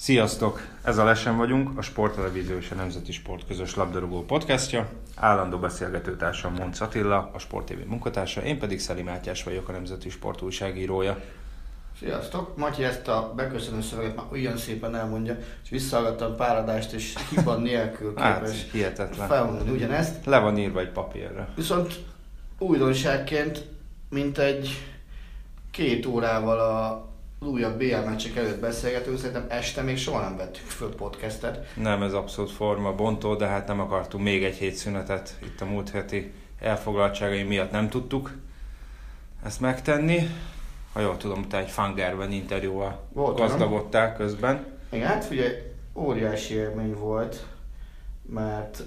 Sziasztok! Ez a Lesen vagyunk, a Sporttelevízió és a Nemzeti Sport közös labdarúgó podcastja. Állandó beszélgetőtársam Monc Attila, a Sport TV munkatársa, én pedig Szeli Mátyás vagyok, a Nemzeti Sport újságírója. Sziasztok! Matyi ezt a beköszönő szöveget már olyan szépen elmondja, és visszahallgattam pár adást, és hiba nélkül Hát, képes hihetetlen. felmondani ugyanezt. Le van írva egy papírra. Viszont újdonságként, mint egy két órával a újabb BL meccsek előtt beszélgetünk, szerintem este még soha nem vettük föl podcastet. Nem, ez abszolút forma bontó, de hát nem akartunk még egy hét szünetet. Itt a múlt heti elfoglaltságai miatt nem tudtuk ezt megtenni. Ha jól tudom, te egy Fangerben interjúval Volt, gazdagodtál közben. Igen, hát figyelj, óriási élmény volt, mert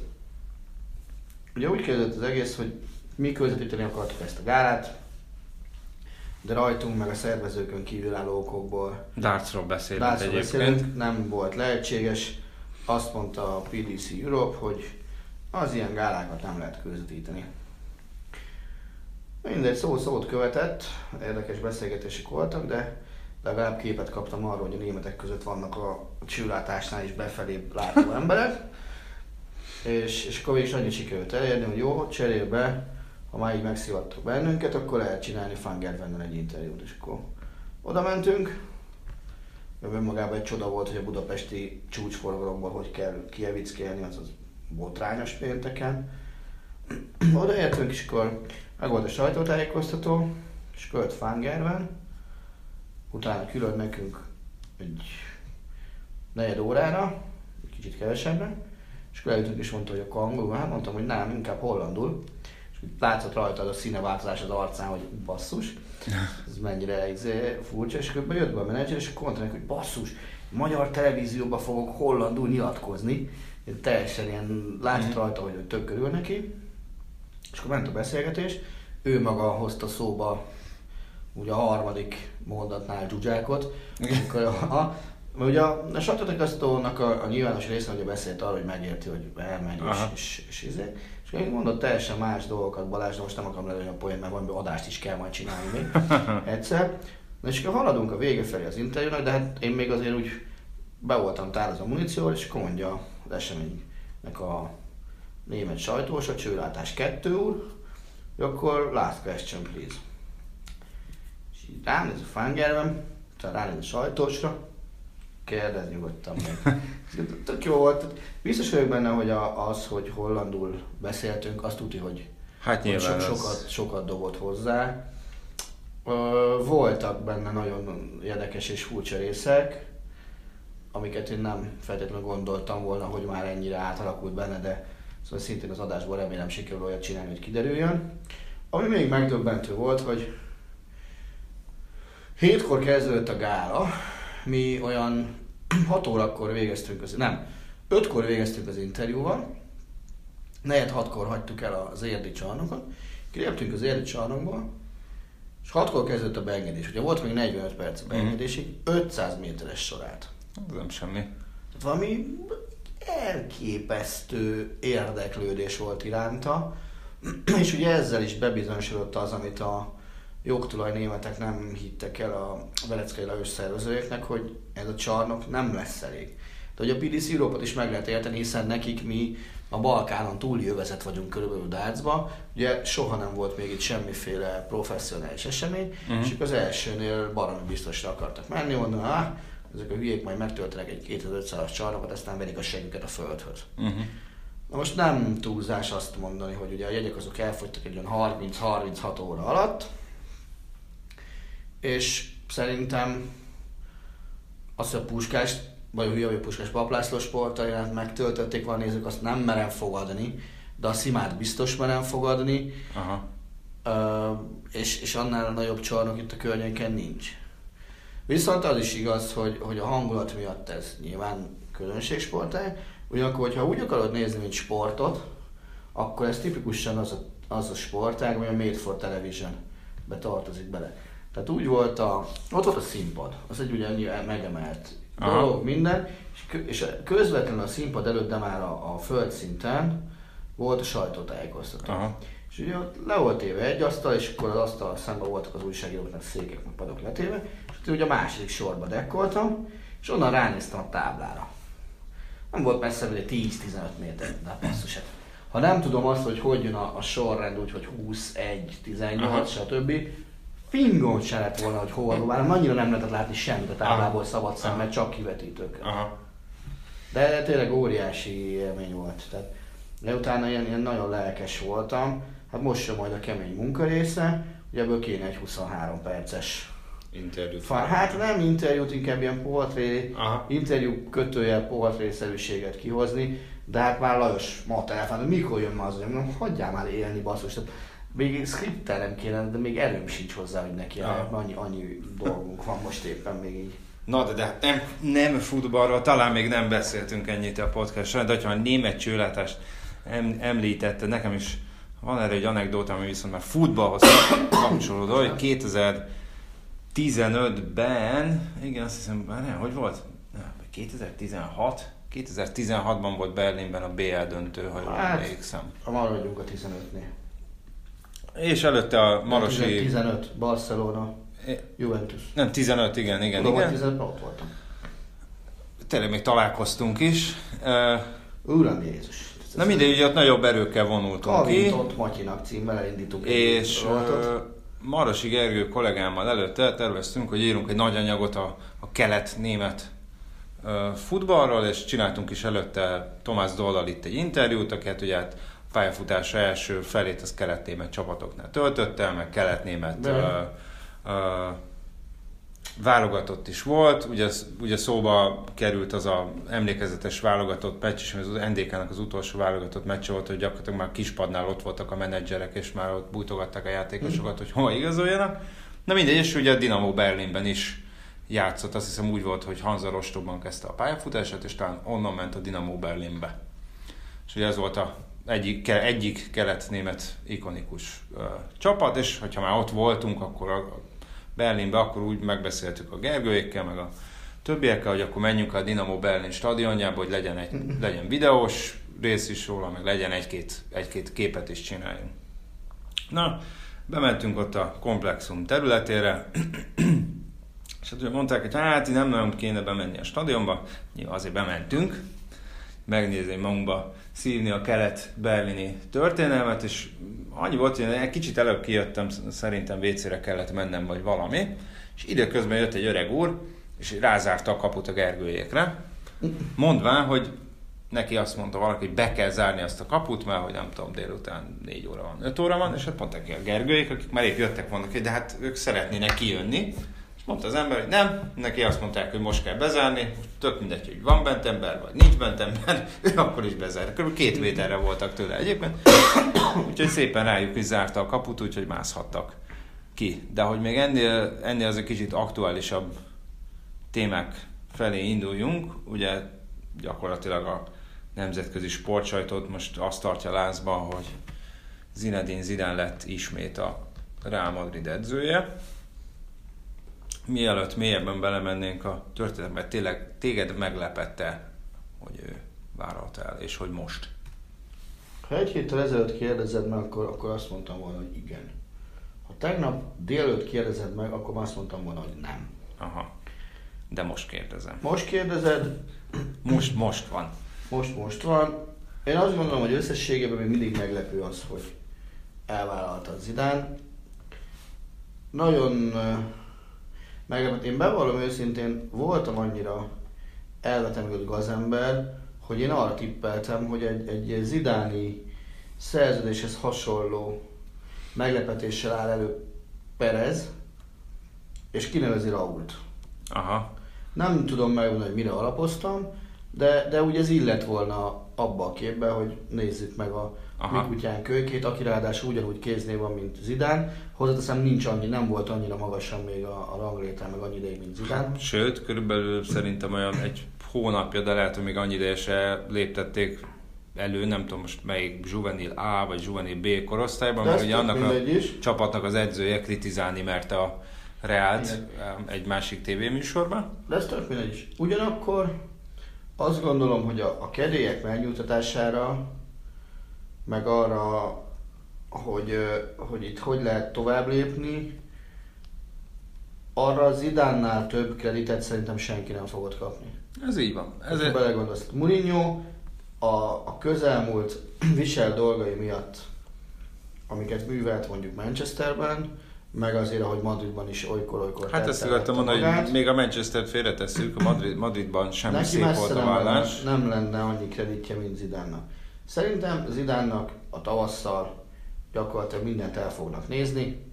ugye úgy kezdett az egész, hogy mi közvetíteni akartuk ezt a gálát, de rajtunk meg a szervezőkön kívülálló okokból Dartsról beszélünk László egyébként. beszélünk, nem volt lehetséges. Azt mondta a PDC Europe, hogy az ilyen gálákat nem lehet közvetíteni. Mindegy, szó szót követett, érdekes beszélgetések voltak, de legalább képet kaptam arról, hogy a németek között vannak a csillátásnál is befelé látó emberek. És, és akkor is annyit sikerült elérni, hogy jó, cserébe, ha már így megszivattok bennünket, akkor lehet csinálni Fangervenden egy interjút, és akkor oda mentünk, önmagában egy csoda volt, hogy a budapesti csúcsforgalomban hogy kell kievickelni, az az botrányos pénteken. Odaértünk, és akkor meg volt a sajtótájékoztató, és költ Fangerben. Utána külön nekünk egy negyed órára, egy kicsit kevesebbre, és akkor eljöttünk és mondta, hogy a angolul, hát mondtam, hogy nem, inkább hollandul. És látszott rajtad a színeváltozás az arcán, hogy basszus, ez mennyire izé, furcsa, és akkor jött be a menedzser, és akkor hogy basszus, magyar televízióban fogok hollandul nyilatkozni, Én teljesen ilyen, látszott rajta, hogy hogy tök körül neki, és akkor ment a beszélgetés, ő maga hozta szóba ugye a harmadik mondatnál dzsuzsákot, amikor a, mert ugye a, a sajtótájékoztatónak a, a, nyilvános része ugye beszélt arról, hogy megérti, hogy elmegy, Aha. és, és, és, izé. És még mondott teljesen más dolgokat Balázs, de most nem akarom lelőni a poén, mert valami adást is kell majd csinálni még egyszer. Na és akkor haladunk a vége felé az interjúnak, de hát én még azért úgy be voltam tározva a munícióval, és akkor mondja az eseménynek a német sajtós, a csőlátás kettő úr, hogy akkor last question please. És így ránéz a fangerben, utána ránéz a sajtósra, kérdez nyugodtan meg. Tök jó volt. Biztos vagyok benne, hogy a, az, hogy hollandul beszéltünk, azt tudja, hogy Hát hogy so, sokat, sokat dobott hozzá. Ö, voltak benne nagyon érdekes és furcsa részek, amiket én nem feltétlenül gondoltam volna, hogy már ennyire átalakult benne, de szóval szintén az adásból remélem sikerül olyat csinálni, hogy kiderüljön. Ami még megdöbbentő volt, hogy hétkor kezdődött a gála, mi olyan 6 órakor végeztünk az, nem, 5-kor végeztünk az interjúval, negyed hatkor hagytuk el az érdi csarnokot, kiléptünk az érdi csarnokba, és hatkor kezdődött a beengedés. Ugye volt még 45 perc a beengedésig, 500 méteres sorát. Ez nem semmi. Tehát valami elképesztő érdeklődés volt iránta, és ugye ezzel is bebizonyosodott az, amit a jogtulaj németek nem hittek el a Veleckai Lajos szervezőjéknek, hogy ez a csarnok nem lesz elég. De hogy a PDC Európát is meg lehet érteni, hiszen nekik mi a Balkánon túli övezet vagyunk körülbelül Dácba, ugye soha nem volt még itt semmiféle professzionális esemény, uh-huh. és az elsőnél baromi biztosra akartak menni, mondom, ah, ezek a hülyék majd megtöltenek egy 2500-as csarnokot, aztán verik a següket a földhöz. Uh-huh. Na most nem túlzás azt mondani, hogy ugye a jegyek azok elfogytak egy olyan 30-36 óra alatt, és szerintem az, hogy a Puskás, vagy a hülye, vagy a Puskás Paplászló sportarénát megtöltötték, van nézők, azt nem merem fogadni, de a Szimát biztos merem fogadni, Aha. Ö, és, és annál nagyobb csarnok itt a környéken nincs. Viszont az is igaz, hogy, hogy a hangulat miatt ez nyilván közönségsportág, ugyanakkor, hogyha úgy akarod nézni, mint sportot, akkor ez tipikusan az a, az a sportág, ami a Made for Television be tartozik bele. Tehát úgy volt a, ott volt a színpad, az egy ugye megemelt Aha. dolog, minden, és, és közvetlenül a színpad előtt, de már a, a földszinten volt a sajtótájékoztató. Aha. És ugye ott le volt téve egy asztal, és akkor az asztal szemben voltak az újságíróknak székek, meg padok letéve, és ugye a második sorba dekkoltam, és onnan ránéztem a táblára. Nem volt messze, hogy 10-15 méter, de basszus, hát. Ha nem tudom azt, hogy hogy jön a, a sorrend, úgy, hogy 21, 18, Aha. stb. Fingom se lett volna, hogy hol van, annyira nem lehetett látni semmit a táblából szabad szemmel, csak kivetítők. Aha. De tényleg óriási élmény volt. Tehát, de utána ilyen, ilyen nagyon lelkes voltam. Hát most jön majd a kemény munka része, ugye ebből kéne egy 23 perces Interjú. Fa, hát nem interjút, inkább ilyen portré, Aha. interjú kötőjel portrészerűséget kihozni, de hát már Lajos ma a mikor jön már az, hogy mondom, hagyjál már élni basszus. Tehát még skriptel nem kéne, de még erőm sincs hozzá, hogy neki Aha. annyi, annyi dolgunk van most éppen még így. Na, de, de hát nem, nem futballról, talán még nem beszéltünk ennyit a podcastról, de ha a német csőlátást em, említette, nekem is van erre egy anekdóta, ami viszont már futballhoz kapcsolódó, hogy 2015-ben, igen, azt hiszem, már nem, hogy volt? Nem, 2016? 2016-ban volt Berlinben a BL döntő, ha jól Hát. emlékszem. Ha maradjunk a 15-nél. És előtte a Marosi... 15, Barcelona, Juventus. Nem, 15, igen, igen, Tudom, igen. 15 ott voltam. Tényleg még találkoztunk is. Uram Jézus. Na mindegy, ugye ott nagyobb erőkkel vonultunk ki, Kavintott Matyinak címmel elindítunk és Marosi Gergő kollégámmal előtte terveztünk, hogy írunk egy nagy anyagot a, a kelet-német futballról, és csináltunk is előtte Tomás Dollal itt egy interjút, aki hát ugye hát pályafutása első felét az kelet-német csapatoknál töltötte, meg kelet-német ö, ö, válogatott is volt, ugye, ugye szóba került az a emlékezetes válogatott meccs, és az NDK-nak az utolsó válogatott meccs volt, hogy gyakorlatilag már kispadnál ott voltak a menedzserek, és már ott bújtogatták a játékosokat, hogy hova igazoljanak. Na mindegy, és ugye a Dinamo Berlinben is játszott, azt hiszem úgy volt, hogy Hansa Rostokban kezdte a pályafutását, és talán onnan ment a Dinamo Berlinbe. És ugye ez volt a egyik, egyik kelet-német ikonikus ö, csapat, és hogyha már ott voltunk, akkor a, a Berlinbe, akkor úgy megbeszéltük a Gergőékkel, meg a többiekkel, hogy akkor menjünk a Dinamo Berlin stadionjába, hogy legyen, egy, legyen videós rész is róla, meg legyen egy-két, egy-két képet is csináljunk. Na, bementünk ott a komplexum területére, és hát ugye mondták, hogy hát nem nagyon kéne bemenni a stadionba, nyilván azért bementünk, megnézni magunkba, szívni a kelet-berlini történelmet, és annyi volt, hogy én egy kicsit előbb kijöttem, szerintem WC-re kellett mennem, vagy valami, és időközben jött egy öreg úr, és rázárta a kaput a Gergőjékre, mondván, hogy neki azt mondta valaki, hogy be kell zárni azt a kaput, mert hogy nem tudom, délután 4 óra van, 5 óra van, és hát mondták ki a Gergőjék, akik már épp jöttek volna ki, de hát ők szeretnének kijönni, mondta az ember, hogy nem, neki azt mondták, hogy most kell bezárni, tök mindegy, hogy van bent ember, vagy nincs bent ember, ő akkor is bezár. Körülbelül két méterre voltak tőle egyébként, úgyhogy szépen rájuk is zárta a kaput, úgyhogy mászhattak ki. De hogy még ennél, ennél az egy kicsit aktuálisabb témák felé induljunk, ugye gyakorlatilag a nemzetközi sportsajtót most azt tartja lázba, hogy Zinedine Zidane lett ismét a Real Madrid edzője. Mielőtt mélyebben belemennénk a történetbe, tényleg téged meglepette, hogy ő vállalt el, és hogy most. Ha egy héttel ezelőtt kérdezed meg, akkor, akkor azt mondtam volna, hogy igen. Ha tegnap délőtt kérdezed meg, akkor azt mondtam volna, hogy nem. Aha. De most kérdezem. Most kérdezed, Most, most van. most most van. Én azt gondolom, hogy összességében még mindig meglepő az, hogy elvállalta Zidán. Nagyon uh, meglepett. Én bevallom őszintén, voltam annyira elvetemült gazember, hogy én arra tippeltem, hogy egy, egy zidáni szerződéshez hasonló meglepetéssel áll elő Perez, és kinevezi Rault. Aha. Nem tudom megmondani, hogy mire alapoztam, de, de úgy ez illet volna abba a képbe, hogy nézzük meg a Aha. mi kutyán kölykét, aki ráadásul ugyanúgy kéznél van, mint Zidán. Hozzáteszem, nincs annyi, nem volt annyira magasan még a, a ranglétrán, meg annyi ideig, mint Zidán. Sőt, körülbelül szerintem olyan egy hónapja, de lehet, hogy még annyi ideje se léptették elő, nem tudom most melyik juvenil A vagy juvenil B korosztályban, mert ugye annak a is. csapatnak az edzője kritizálni mert a Reált Igen. egy másik tévéműsorban. De ez tök mindegy is. Ugyanakkor azt gondolom, hogy a, a kedélyek megnyugtatására, meg arra, hogy, hogy itt hogy lehet tovább lépni, arra az Zidánnál több kreditet szerintem senki nem fogott kapni. Ez így van. Ez Ezért, belegondolsz. Mourinho a, a közelmúlt visel dolgai miatt, amiket művelt mondjuk Manchesterben, meg azért, ahogy Madridban is olykor-olykor hát ezt akartam mondani, magát. hogy még a Manchester-t félretesszük, a Madrid, Madridban sem Neki szép volt a nem vállás. lenne, nem lenne annyi kreditje, mint Zidánnak. Szerintem Zidánnak a tavasszal gyakorlatilag mindent el fognak nézni.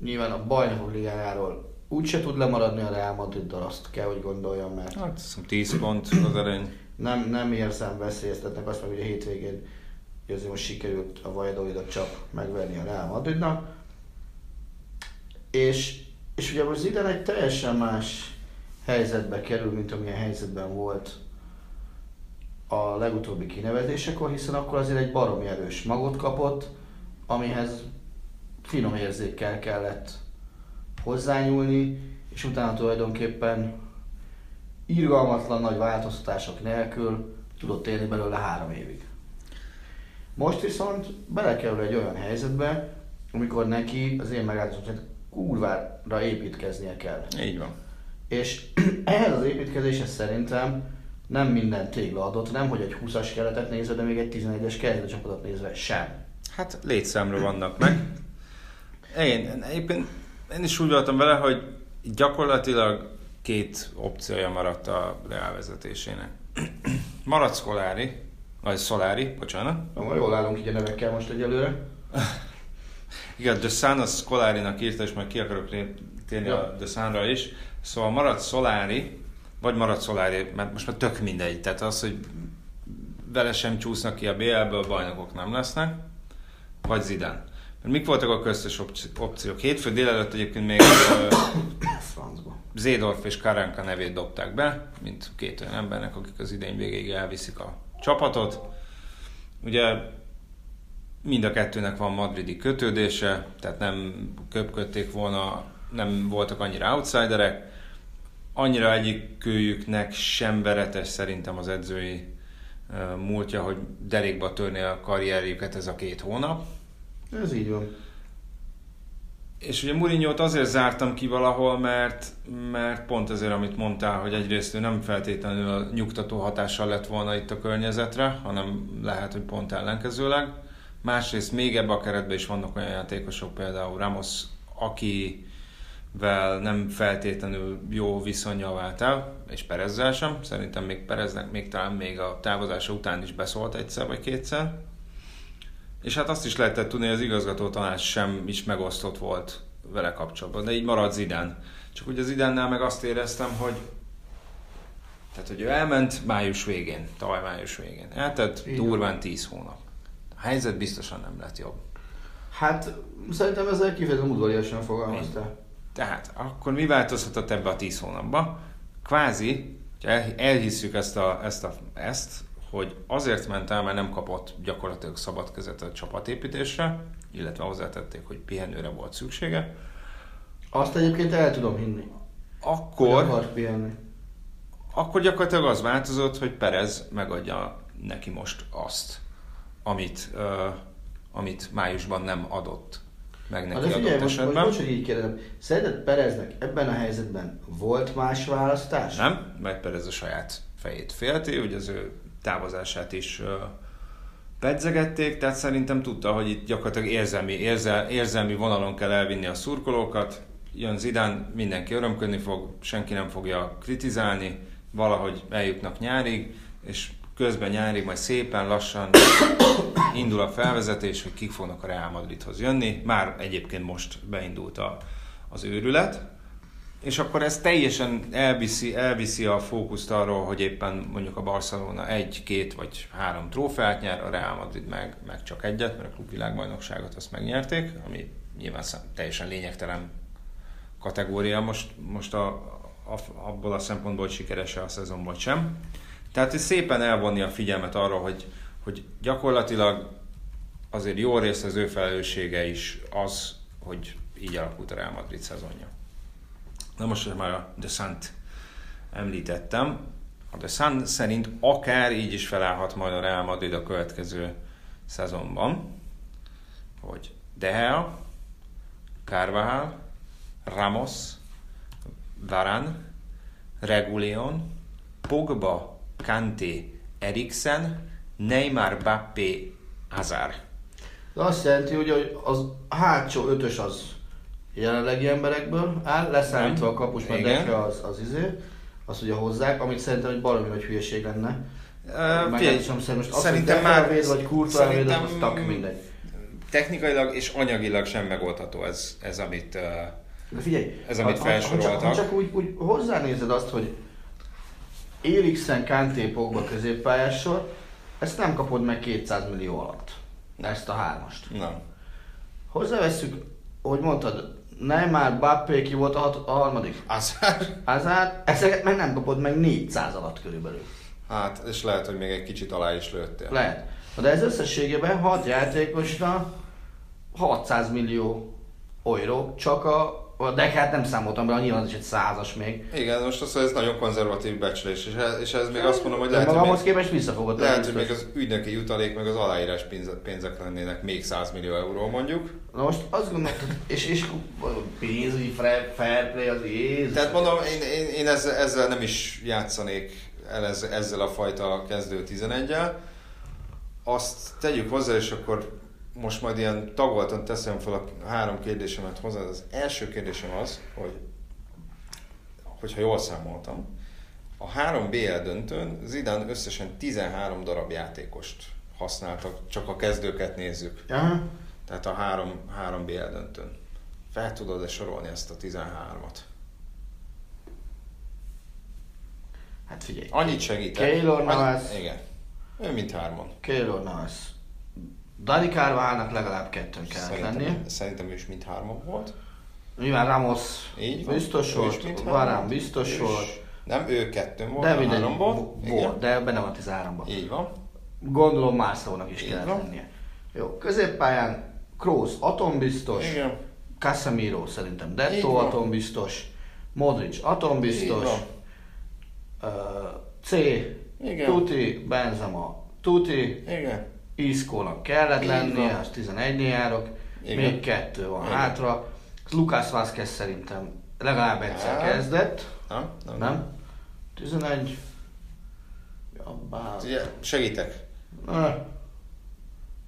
Nyilván a bajnokok ligájáról úgyse tud lemaradni a Real Madriddal, azt kell, hogy gondoljam, mert Hát, hiszem 10 pont az erény. nem, nem érzem veszélyeztetnek azt meg, hogy a hétvégén hogy azért most sikerült a Valladolidot csak megverni a Real Madridnak. És, és ugye most Zidane egy teljesen más helyzetbe kerül, mint amilyen helyzetben volt a legutóbbi kinevezésekor, hiszen akkor azért egy baromi erős magot kapott, amihez finom érzékkel kellett hozzányúlni, és utána tulajdonképpen irgalmatlan nagy változtatások nélkül tudott élni belőle három évig. Most viszont belekerül egy olyan helyzetbe, amikor neki az én kurvára építkeznie kell. Így van. És ehhez az építkezéshez szerintem nem minden tégla adott, nem hogy egy 20-as keretet nézve, de még egy 11-es kezdőcsapatot nézve sem. Hát létszámra vannak meg. Én, egyébként én is úgy voltam vele, hogy gyakorlatilag két opciója maradt a Real vezetésének. Maradt Scolari, vagy Solari, bocsánat. Na, jól állunk így a nevekkel most egyelőre. Igen, The Sun az Scolari-nak írta, és majd ki akarok térni Ja. a The Sunra is. Szóval maradt Solari, vagy maradt Solari, mert most már tök mindegy. Tehát az, hogy vele sem csúsznak ki a BL-ből, bajnokok nem lesznek. Vagy Zidane. Mert mik voltak a köztes opci- opciók? Hétfő délelőtt egyébként még. Zédorf és Karanka nevét dobták be, mint két olyan embernek, akik az idény végéig elviszik a csapatot. Ugye mind a kettőnek van madridi kötődése, tehát nem köpködték volna, nem voltak annyira outsiderek. Annyira egyikőjüknek sem veretes szerintem az edzői múltja, hogy derékba törni a karrierjüket ez a két hónap. Ez így van. És ugye Mourinho-t azért zártam ki valahol, mert, mert pont ezért, amit mondtál, hogy egyrészt ő nem feltétlenül a nyugtató hatással lett volna itt a környezetre, hanem lehet, hogy pont ellenkezőleg. Másrészt még ebbe a keretben is vannak olyan játékosok, például Ramos, akivel nem feltétlenül jó viszonya vált el, és Perezzel sem. Szerintem még Pereznek még talán még a távozása után is beszólt egyszer vagy kétszer. És hát azt is lehetett tudni, hogy az igazgató tanács sem is megosztott volt vele kapcsolatban, de így marad Zidán. Csak ugye Zidánnál meg azt éreztem, hogy tehát, hogy ő elment május végén, tavaly május végén. Eltett durván 10 hónap. Helyzet biztosan nem lett jobb. Hát szerintem ezzel kifejezetten udvariasan fogalmaztál. Tehát akkor mi változhatott ebbe a 10 hónapba? Kvázi, elhisszük ezt, a, ezt, a, ezt, hogy azért ment el, mert nem kapott gyakorlatilag szabad kezet a csapatépítésre, illetve hozzátették, hogy pihenőre volt szüksége, Azt egyébként el tudom hinni. Akkor, pihenni. akkor gyakorlatilag az változott, hogy Perez megadja neki most azt, amit, amit májusban nem adott meg Na neki de figyelj, adott most, most, esetben. most, hogy így kérdezem, szerinted Pereznek ebben a helyzetben volt más választás? Nem, mert Perez a saját fejét félti, ugye az ő távozását is pedzegették, tehát szerintem tudta, hogy itt gyakorlatilag érzelmi, érzel, érzelmi vonalon kell elvinni a szurkolókat. Jön Zidán, mindenki örömködni fog, senki nem fogja kritizálni, valahogy eljutnak nyárig, és közben nyárig majd szépen lassan indul a felvezetés, hogy kik fognak a Real Madridhoz jönni. Már egyébként most beindult a, az őrület. És akkor ez teljesen elviszi, elviszi a fókuszt arról, hogy éppen mondjuk a Barcelona egy, két vagy három trófeát nyer, a Real Madrid meg, meg csak egyet, mert a klub világbajnokságot azt megnyerték, ami nyilván teljesen lényegtelen kategória most, most a, a, abból a szempontból, hogy sikeres-e a szezon vagy sem. Tehát hogy szépen elvonni a figyelmet arra, hogy, hogy gyakorlatilag azért jó részt az ő felelőssége is az, hogy így alakult a Real Madrid szezonja. Na most, hogy már a The Sun-t említettem, a The Sun szerint akár így is felállhat majd a Real Madrid a következő szezonban, hogy De Gea, Carvajal, Ramos, Varane, Regulion, Pogba, Kanté, Eriksen, Neymar, Bappé, Hazard. Ez azt jelenti, hogy az hátsó ötös az jelenlegi emberekből áll, leszámítva a kapus, mert Dekre az, az izé, az ugye hozzák, amit szerintem egy baromi nagy hülyeség lenne. Uh, Figyelj, most szerintem már véd, vagy kurva véd, az tak mindegy. Technikailag és anyagilag sem megoldható ez, ez amit, uh, De figyelj, ez, amit ha, felsoroltak. Ha csak, ha csak úgy, úgy hozzánézed azt, hogy Eriksen, Kanté, Pogba középpályásor, ezt nem kapod meg 200 millió alatt. Ezt a hármast. Nem. Hozzáveszünk, hogy mondtad, Neymar, Bappé, ki volt a, hat, a harmadik? Azár. Azár. Ezeket meg nem kapod meg 400 alatt körülbelül. Hát, és lehet, hogy még egy kicsit alá is lőttél. Lehet. De ez összességében 6 játékosra 600 millió euró, csak a de hát nem számoltam be, nyilván az is egy százas még. Igen, most az, hogy ez nagyon konzervatív becslés, és ez, és ez még azt mondom, hogy lehet, hogy magamhoz képest visszafogott. Lehet, hogy még az ügynöki jutalék, meg az aláírás pénzek lennének még 100 millió euró mondjuk. Na most azt gondolom, és, és pénzügyi fair play az éz. Tehát mondom, én, én, én ezzel, ezzel, nem is játszanék el ezzel a fajta kezdő 11-el. Azt tegyük hozzá, és akkor most majd ilyen tagoltan teszem fel a három kérdésemet hozzá. Az első kérdésem az, hogy hogyha jól számoltam, a három BL döntőn Zidane összesen 13 darab játékost használtak, csak a kezdőket nézzük. Aha. Tehát a három, három BL döntőn. Fel tudod-e sorolni ezt a 13-at? Hát figyelj. Annyit segítek. Keylor Navas. Igen. Ő mint hárman. Keylor Navas. Dani Carvajálnak legalább kettőn kellett szerintem, lennie. Szerintem ő is mint hárman volt. Nyilván Ramos Így van. biztos volt, Varán biztos volt. Nem, ő kettőn volt, de mindegy, háromból. Volt, de benne van 13-ban. Így van. Gondolom Mászlónak is Így kellett van. lennie. Jó, középpályán Kroos atombiztos, Igen. Casemiro szerintem Detto atombiztos, Modric atombiztos, uh, C, Igen. Tuti, Benzema, Tuti, Igen. Iszkónak kellett lennie, az 11 járok, Igen. még kettő van Igen. hátra. Lucas Vázquez szerintem legalább egyszer Nem. kezdett, Nem? Nem. nem? 11. Ja, bár... Segítek. Ne.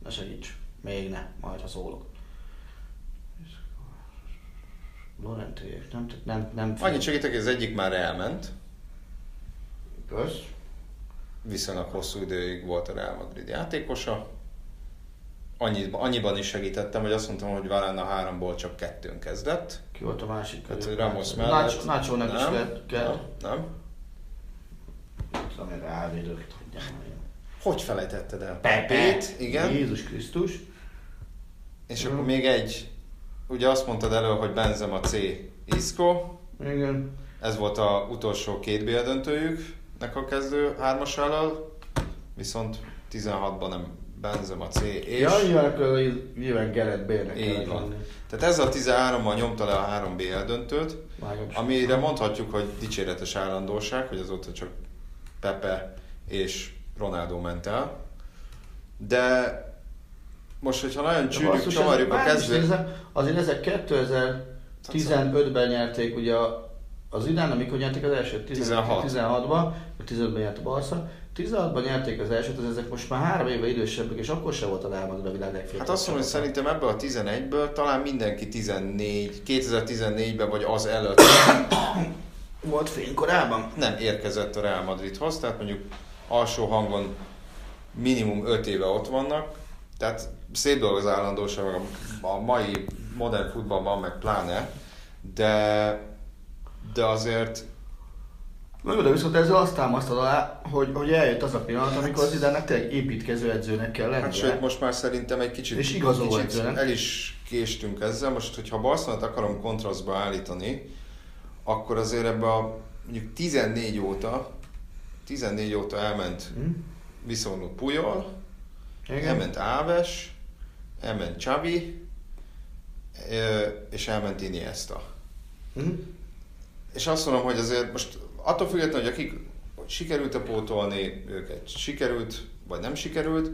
ne segíts. Még ne, majd ha szólok. Lorentiék, nem, nem, nem Annyit segítek, hogy az egyik már elment. Kösz. Viszonylag hosszú időig volt a Real Madrid játékosa. Annyiban, annyiban is segítettem, hogy azt mondtam, hogy Varane a háromból csak kettőn kezdett. Ki volt a másik? Tehát? Ramos mellett. Nacho-nak is Nem, kell, kell. Nem, nem. Hogy felejtetted el? Pepét, igen. Jézus Krisztus. És akkor még egy, ugye azt mondtad elő, hogy Benzema C. Isco, Igen. ez volt a utolsó két BL döntőjüknek a kezdő hármas viszont 16-ban nem Benzema C. És Ja, nyilván Gerett Bérnek így van. lenni. Tehát ezzel a 13-mal nyomta le a három BL döntőt, Vágom. amire mondhatjuk, hogy dicséretes állandóság, hogy azóta csak Pepe és Ronaldo ment el. De most, hogyha nagyon csűrjük, csavarjuk a kezdőt, Azért ezek 2015-ben nyerték ugye a- az idán, amikor nyerték az elsőt? 16. 16-ban, vagy 15-ben nyert a Barca. 16-ban nyerték az elsőt, az ezek most már három éve idősebbek, és akkor sem volt a Real Madrid a világ legfiatalabb. Hát azt mondom, hogy szerintem ebből a 11-ből talán mindenki 14, 2014-ben vagy az előtt Volt fény korábban? nem érkezett a Real Madridhoz, tehát mondjuk alsó hangon minimum 5 éve ott vannak, tehát szép dolog az állandóság, a mai modern futballban meg pláne, de, de azért Na jó, de viszont ezzel azt támasztad alá, hogy, hogy eljött az a pillanat, amikor az idának tényleg építkező edzőnek kell lennie. Hát sőt, most már szerintem egy kicsit, És igazoló kicsit edzőnek. el is késtünk ezzel. Most, hogyha Barcelonát akarom kontrasztba állítani, akkor azért ebbe a mondjuk 14 óta, 14 óta elment Hm? viszonylag Puyol, Igen. elment Áves, elment ö, és elment Iniesta. Hm? És azt mondom, hogy azért most attól függetlenül, hogy akik hogy sikerült-e pótolni őket, sikerült, vagy nem sikerült,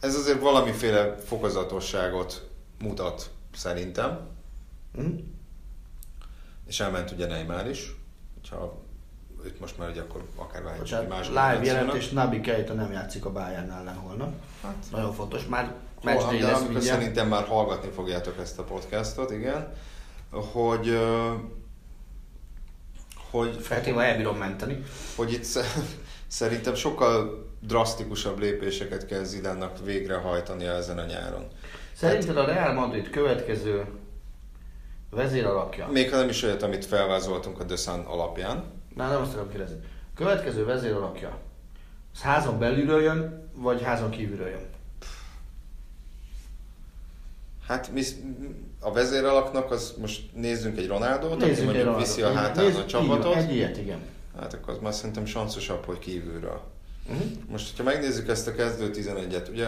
ez azért valamiféle fokozatosságot mutat szerintem. Hm? És elment ugye Neymar is, hogyha őt most már ugye akkor akár vágyjuk más live jelentés, Nabi Keita nem játszik a Bayern ellen holnap. Hát, Nagyon fontos, már Holnap, matchday de lesz amikor mindjárt. szerintem már hallgatni fogjátok ezt a podcastot, igen, hogy, hogy, Feltéve elbírom menteni. hogy itt sze- szerintem sokkal drasztikusabb lépéseket kell Zidánnak végrehajtania ezen a nyáron. Szerinted a Real Madrid következő vezéralakja? Még ha nem is olyat, amit felvázoltunk a Döszán alapján. Na, nem azt akarom kérdezni. Következő vezéralakja, az házon belülről jön, vagy házon kívülről jön? Hát mi, a vezéralaknak az most nézzünk egy Ronaldot, aki egy mondjuk Ronaldot. viszi a hátán nézd, a így csapatot. van, Egy ilyet, igen. Hát akkor az már szerintem sanszosabb, hogy kívülről. Uh-huh. Most, hogyha megnézzük ezt a kezdő 11-et, ugye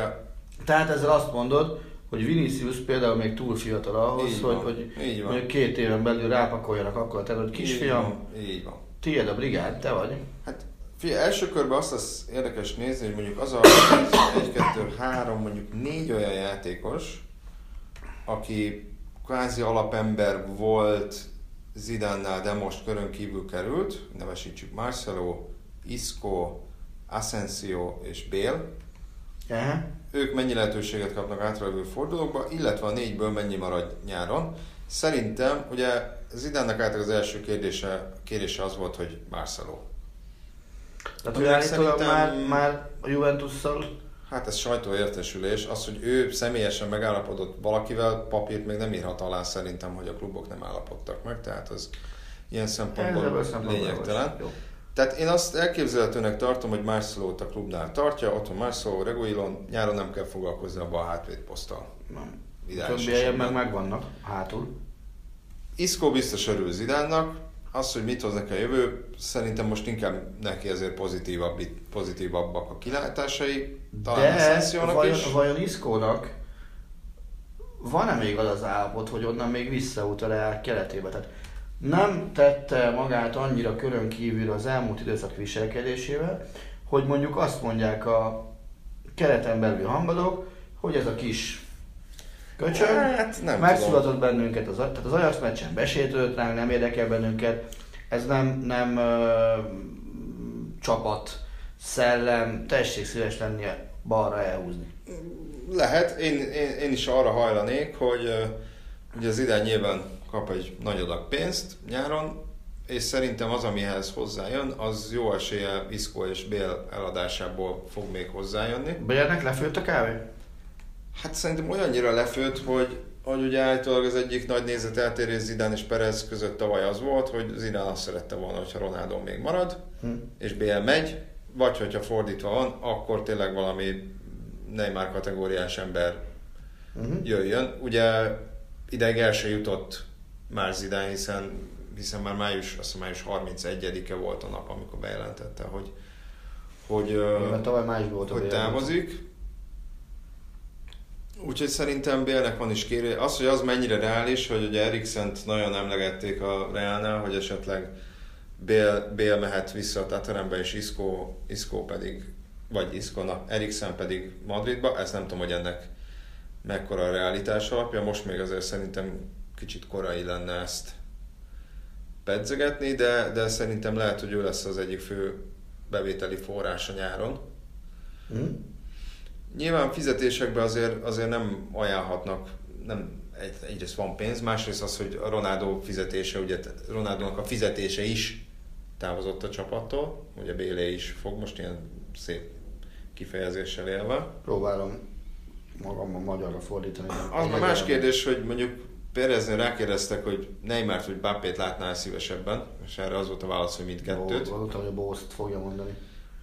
Tehát ezzel azt mondod, hogy Vinicius például még túl fiatal ahhoz, Így hogy, van, hogy így van. mondjuk két éven belül rápakoljanak akkor, tehát hogy így kisfiam, van, így van. tiéd a brigád, te vagy. Hát figyelj, első körben azt az érdekes nézni, hogy mondjuk az a 1, 2, 3, mondjuk négy olyan játékos, aki kvázi alapember volt Zidánnál, de most körön kívül került, nevesítsük Marcelo, Isco, Asensio és. Aha. Ők mennyi lehetőséget kapnak átrajövő fordulókba, illetve a négyből mennyi marad nyáron. Szerintem, ugye Zidánnak általában az első kérdése, kérdése az volt, hogy Marcelo. Tehát állítólag szerintem- már, már a Juventusszal Hát ez sajtóértesülés. Az, hogy ő személyesen megállapodott valakivel, papírt még nem írhat alá szerintem, hogy a klubok nem állapodtak meg, tehát az ilyen szempontból lényegtelen. Tehát én azt elképzelhetőnek tartom, hogy Marcelo-t a klubnál tartja, ott van Marcelo, Reguilon, nyáron nem kell foglalkozni abban a hátvédposzttal. Nem. Ideális Többi helyen esetben. meg megvannak hátul. Isco biztos örül Zidánnak, az, hogy mit hoz neki a jövő, szerintem most inkább neki ezért pozitívabb, pozitívabbak a kilátásai, talán De Asensiónak vajon, is. vajon Iszkónak van-e még az az állapot, hogy onnan még visszaút a Reál keletébe? Tehát nem tette magát annyira körön kívül az elmúlt időszak viselkedésével, hogy mondjuk azt mondják a kereten belül hangadók, hogy ez a kis köcsög Hát nem megszulatott bennünket, az, tehát az Ajax meccsen besétült ránk, nem érdekel bennünket, ez nem, nem ö, csapat, szellem, tessék szíves lennie balra elhúzni. Lehet, én, én, én is arra hajlanék, hogy ugye az idén nyilván kap egy nagy adag pénzt nyáron, és szerintem az, amihez hozzájön, az jó esélye Isco és Bél eladásából fog még hozzájönni. Bayernnek lefőtt a kávé? Hát szerintem olyannyira lefőtt, hogy, hogy ugye állítólag az egyik nagy nézeteltérés Zidane és Perez között tavaly az volt, hogy Zidane azt szerette volna, hogyha Ronaldo még marad, Hm. és BL megy, vagy hogyha fordítva van, akkor tényleg valami Neymar kategóriás ember Uh-huh. jöjjön. Ugye ideig el se jutott már Zidane, hiszen, hiszen már május, azt hiszem május 31-e volt a nap, amikor bejelentette, hogy, hogy, Mert tavaly májusban volt hogy távozik. Úgyhogy szerintem Bélnek van is kérő. Az, hogy az mennyire reális, hogy ugye Eriksent nagyon emlegették a Realnál, hogy esetleg Bél, Bél mehet vissza a Tatarembe, és Isco, Isco pedig, vagy Isco, na, Eriksen pedig Madridba. Ezt nem tudom, hogy ennek mekkora a realitás alapja. Most még azért szerintem kicsit korai lenne ezt pedzegetni, de, de szerintem lehet, hogy ő lesz az egyik fő bevételi forrása nyáron. Hm? Nyilván fizetésekben azért, azért nem ajánlhatnak, nem, egy, egyrészt van pénz, másrészt az, hogy a Ronaldo fizetése, ugye Ronaldónak a fizetése is távozott a csapattól, ugye Bélé is fog most ilyen szép kifejezéssel élve. Próbálom magamban magyarra fordítani. Az már más kérdés, hogy mondjuk Pérezni rákérdeztek, hogy Neymart vagy Bappét látnál szívesebben, és erre az volt a válasz, hogy mindkettőt. Gondoltam, hogy a Bószt fogja mondani.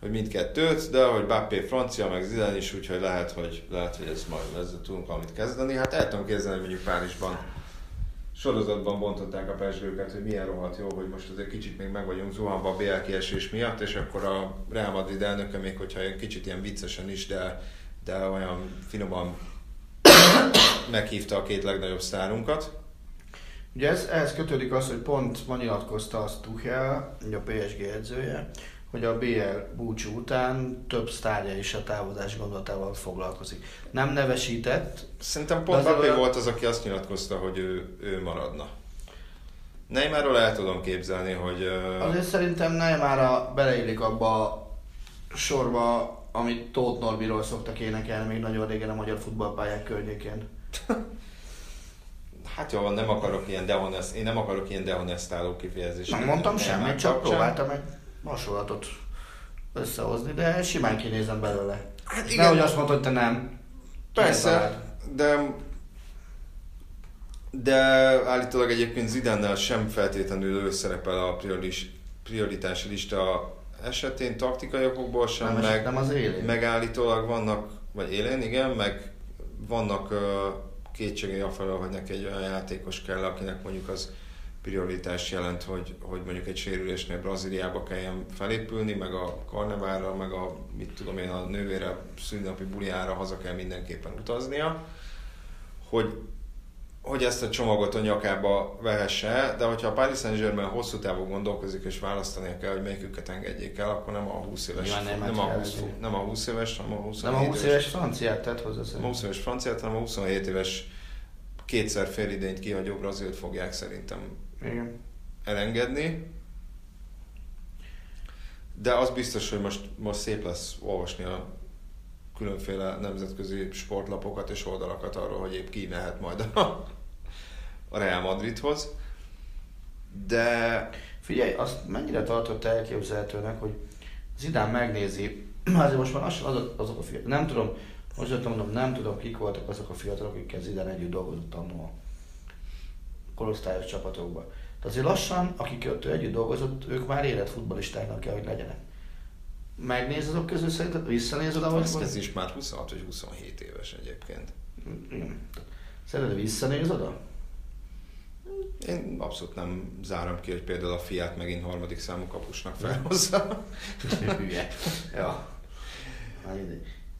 Hogy mindkettőt, de hogy Bappé francia, meg Zidane is, úgyhogy lehet, hogy, lehet, hogy ez majd ezzel tudunk valamit kezdeni. Hát el tudom képzelni, hogy mondjuk Párizsban sorozatban bontották a pesgőket, hogy milyen rohadt jó, hogy most azért kicsit még meg vagyunk zuhanva a BL kiesés miatt, és akkor a Real Madrid elnöke még, hogyha kicsit ilyen viccesen is, de, de olyan finoman meghívta a két legnagyobb sztárunkat. Ugye ez, ehhez kötődik az, hogy pont ma nyilatkozta azt Tuchel, a PSG edzője, hogy a BL búcsú után több sztárja is a távozás gondolatával foglalkozik. Nem nevesített. Szerintem pont Bappé olyan... volt az, aki azt nyilatkozta, hogy ő, ő maradna. Neymarról el tudom képzelni, hogy... Azért szerintem Neymarra beleillik abba a sorba, amit Tóth Norbiról szoktak énekelni még nagyon régen a magyar futballpályák környékén. Hát jó, nem akarok ilyen dehonest, én nem akarok ilyen dehonestáló kifejezést. Nem mondtam semmit, csak próbáltam egy hasonlatot összehozni, de simán kinézem belőle. Hát igen. Nehogy azt mondod, hogy te nem. Persze, de de állítólag egyébként Zidannel sem feltétlenül ő szerepel a prioris, prioritási lista esetén taktikai okokból sem, nem, meg, nem az élén. meg állítólag vannak, vagy élén, igen, meg vannak uh, kétségei a felől, hogy neki egy olyan játékos kell, akinek mondjuk az prioritás jelent, hogy, hogy mondjuk egy sérülésnél Brazíliába kelljen felépülni, meg a karnevárra, meg a, mit tudom én, a nővére szülinapi buliára haza kell mindenképpen utaznia, hogy, hogy ezt a csomagot a nyakába vehesse, de hogyha a Paris Saint-Germain hosszú távon gondolkozik és választani kell, hogy melyiküket engedjék el, akkor nem a 20 éves, ja, nem, nem, a 20, nem a 20 éves, hanem a 27 Nem a 20 éves, éves franciát tett hozzá Nem a 20 éves franciát, hanem a 27 éves kétszer félidényt kihagyó Brazilt fogják szerintem igen. elengedni. De az biztos, hogy most, most szép lesz olvasni a különféle nemzetközi sportlapokat és oldalakat arról, hogy épp ki mehet majd a, a Real Madridhoz. De... Figyelj, azt mennyire tartott elképzelhetőnek, hogy Zidán megnézi, azért most már azok, azok a fiatalok, nem tudom, most mondom, nem tudom, kik voltak azok a fiatalok, akikkel Zidán együtt dolgozott annól korosztályos csapatokban. De azért lassan, akik ott együtt dolgozott, ők már érett futbolistáknak kell, hogy legyenek. Megnéz azok közül szerinted? Visszanézed a vagy? Ez is már 26 vagy 27 éves egyébként. Szerinted visszanéz oda? Én abszolút nem zárom ki, hogy például a fiát megint harmadik számú kapusnak felhozza. Hülye. ja.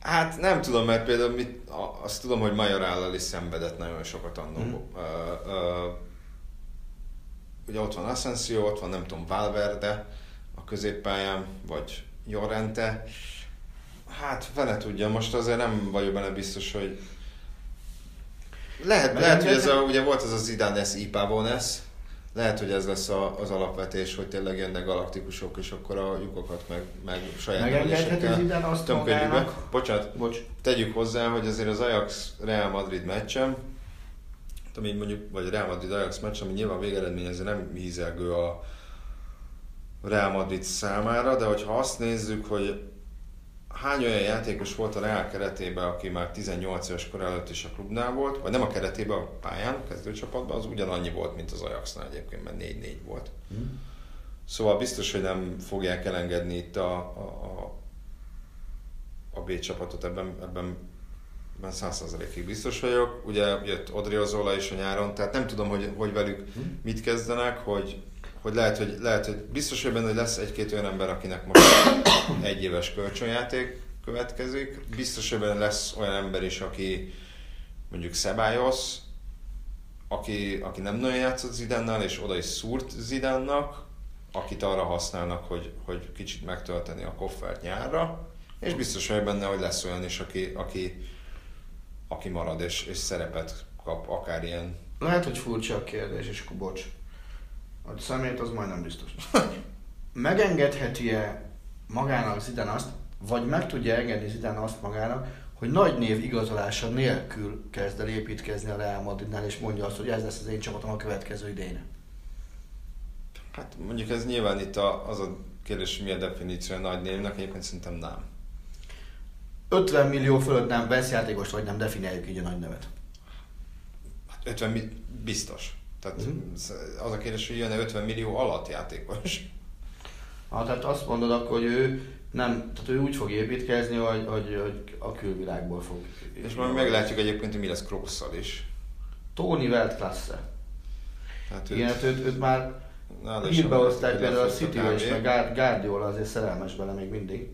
Hát nem tudom, mert például mit, azt tudom, hogy Majorállal is szenvedett nagyon sokat annó. Mm. Uh, uh, ugye ott van Asensio, ott van nem tudom, Valverde a középpályán, vagy Jorente. Hát vele tudja, most azért nem vagyok benne biztos, hogy lehet, lehet hogy ez a, ugye volt az a Zidane S. Ipavones, lehet, hogy ez lesz a, az alapvetés, hogy tényleg jönnek galaktikusok, és akkor a lyukokat meg, meg saját Megengedheti Zidane azt magának? Bocsánat, Bocs. tegyük hozzá, hogy azért az Ajax Real Madrid meccsem, ami mondjuk, vagy Real Madrid Ajax meccs, ami nyilván végeredmény ezért nem hízelgő a Real Madrid számára, de hogyha azt nézzük, hogy hány olyan játékos volt a Real keretében, aki már 18 éves kor előtt is a klubnál volt, vagy nem a keretében, a pályán, a kezdőcsapatban, az ugyanannyi volt, mint az Ajaxnál egyébként, mert 4-4 volt. Hmm. Szóval biztos, hogy nem fogják elengedni itt a, a, a, a B csapatot, ebben, ebben ebben százszerzalékig biztos vagyok. Ugye jött Odriozola is a nyáron, tehát nem tudom, hogy, hogy velük hmm. mit kezdenek, hogy, hogy lehet, hogy, lehet, hogy biztos, hogy benne lesz egy-két olyan ember, akinek most egy éves kölcsönjáték következik. Biztos, hogy benne lesz olyan ember is, aki mondjuk Szebályos, aki, aki nem nagyon játszott Zidannal, és oda is szúrt Zidánnak, akit arra használnak, hogy, hogy kicsit megtölteni a koffert nyárra, és biztos vagy benne, hogy lesz olyan is, aki, aki, aki marad és, és szerepet kap, akár ilyen. Lehet, hogy furcsa a kérdés, és bocs. A szemét az majdnem biztos. Megengedheti-e magának Zidane azt, vagy meg tudja engedni Zidane azt magának, hogy nagy név igazolása nélkül kezd el építkezni a Real Madridnál, és mondja azt, hogy ez lesz az én csapatom a következő idején. Hát mondjuk ez nyilván itt a, az a kérdés, hogy mi a definíció a nagy névnek, egyébként szerintem nem. 50 millió fölött nem vesz játékost, vagy nem definiáljuk így a nagy nevet. 50 mi- biztos. Tehát Mhm. az a kérdés, hogy jön-e 50 millió alatt játékos. Ha, tehát azt mondod akkor, hogy ő nem, tehát ő úgy fog építkezni, hogy, hogy, hogy a külvilágból fog. És majd meglátjuk egyébként, hogy mi lesz Crossszal is. Tony Weltklasse. Tehát Igen, hát őt, őt már hírbe hozták például a city és meg Guardiola azért szerelmes bele még mindig.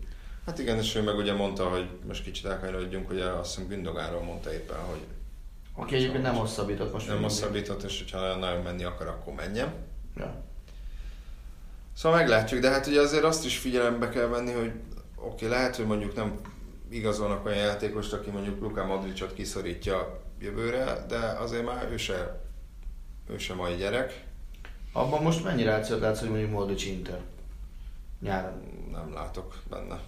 Hát igen, és ő meg ugye mondta, hogy most kicsit elkanyarodjunk, ugye azt hiszem Gündogáról mondta éppen, hogy Aki egyébként nem hosszabbított most nem hosszabbított, és hogyha nagyon menni akar, akkor menjen. Ja. Szóval meglátjuk, de hát ugye azért azt is figyelembe kell venni, hogy oké, okay, lehet, hogy mondjuk nem igazolnak olyan játékost, aki mondjuk Luka Modricot kiszorítja jövőre, de azért már ő se, ő se mai gyerek. Abban most mennyire rációt látsz, hogy mondjuk Modric Inter? Nyáron. Nem látok benne.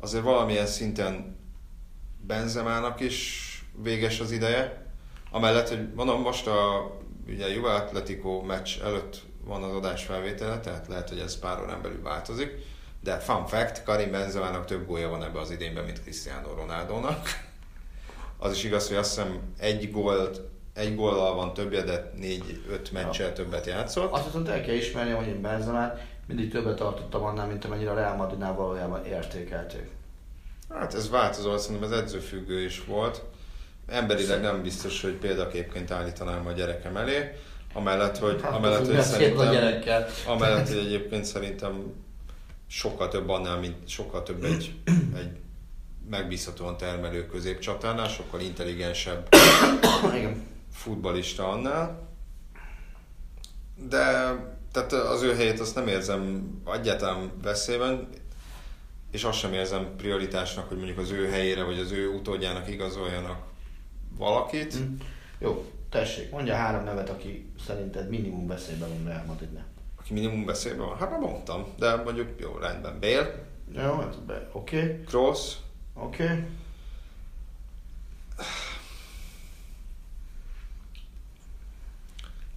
Azért valamilyen szinten Benzemának is véges az ideje. Amellett, hogy mondom, most a ugye Juve Atletico meccs előtt van az adás felvétele, tehát lehet, hogy ez pár órán belül változik. De fun fact, Karim Benzemának több gólja van ebbe az idénben, mint Cristiano Ronaldónak. Az is igaz, hogy azt hiszem egy gólt, egy góllal van többje, de négy-öt meccsel többet játszott. Azt viszont el kell ismerni, hogy én Benzemát mindig többet tartottam annál, mint amennyire a Real Madridnál valójában értékelték. Hát ez változó, szerintem ez edzőfüggő is volt. Emberileg nem biztos, hogy példaképként állítanám a gyerekem elé. Amellett, hogy, Hát, amellett, hogy szerintem, amellett, hogy egyébként szerintem sokkal több annál, mint sokkal több egy, egy megbízhatóan termelő középcsatárnál, sokkal intelligensebb Igen. futbalista annál. De tehát az ő helyét azt nem érzem egyáltalán veszélyben, és azt sem érzem prioritásnak, hogy mondjuk az ő helyére vagy az ő utódjának igazoljanak valakit. Hm. Jó, tessék, mondja három nevet, aki szerinted minimum veszélyben van Real Madridnál. Aki minimum beszélben van. Hát már mondtam, de mondjuk jó, rendben. Bale, Jó, hát oké, okay, Kroos, oké. Okay.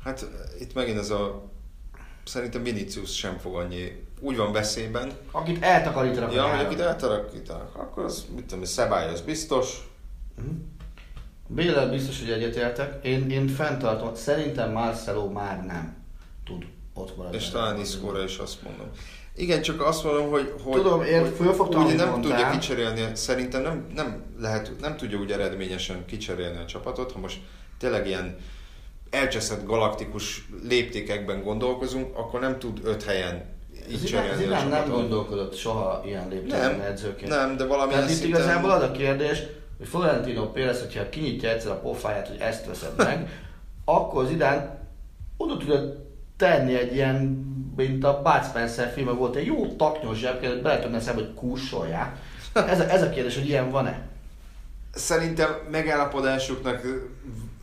hát itt megint ez a szerintem Vinicius sem fog annyi, úgy van veszélyben, Akit eltakarítanak ja, akit eltarakítanak, akkor az, mit tudom, Szabály az biztos, Bélel biztos, hogy egyetértek. Én, én fenntartom, szerintem Marcelo már nem tud ott maradni. És talán Iszkóra is azt mondom. Igen, csak azt mondom, hogy, hogy, Tudom, én hogy fölfogtam, amit nem mondtál. tudja kicserélni, szerintem nem, nem, lehet, nem tudja úgy eredményesen kicserélni a csapatot, ha most tényleg ilyen elcseszett galaktikus léptékekben gondolkozunk, akkor nem tud öt helyen így cserélni a nem, gondolkodott soha ilyen léptékben Nem, edzőként. nem, de valamilyen Tehát itt szinten- igazából az a kérdés, hogy Florentino Pérez, hogyha kinyitja egyszer a pofáját, hogy ezt veszed meg, akkor az idán oda tudod tenni egy ilyen, mint a Bud Spencer filmben volt, egy jó taknyos zsebket, bele tudna szembe, hogy kúsolják. Ez a, ez a kérdés, hogy ilyen van-e? Szerintem megállapodásuknak,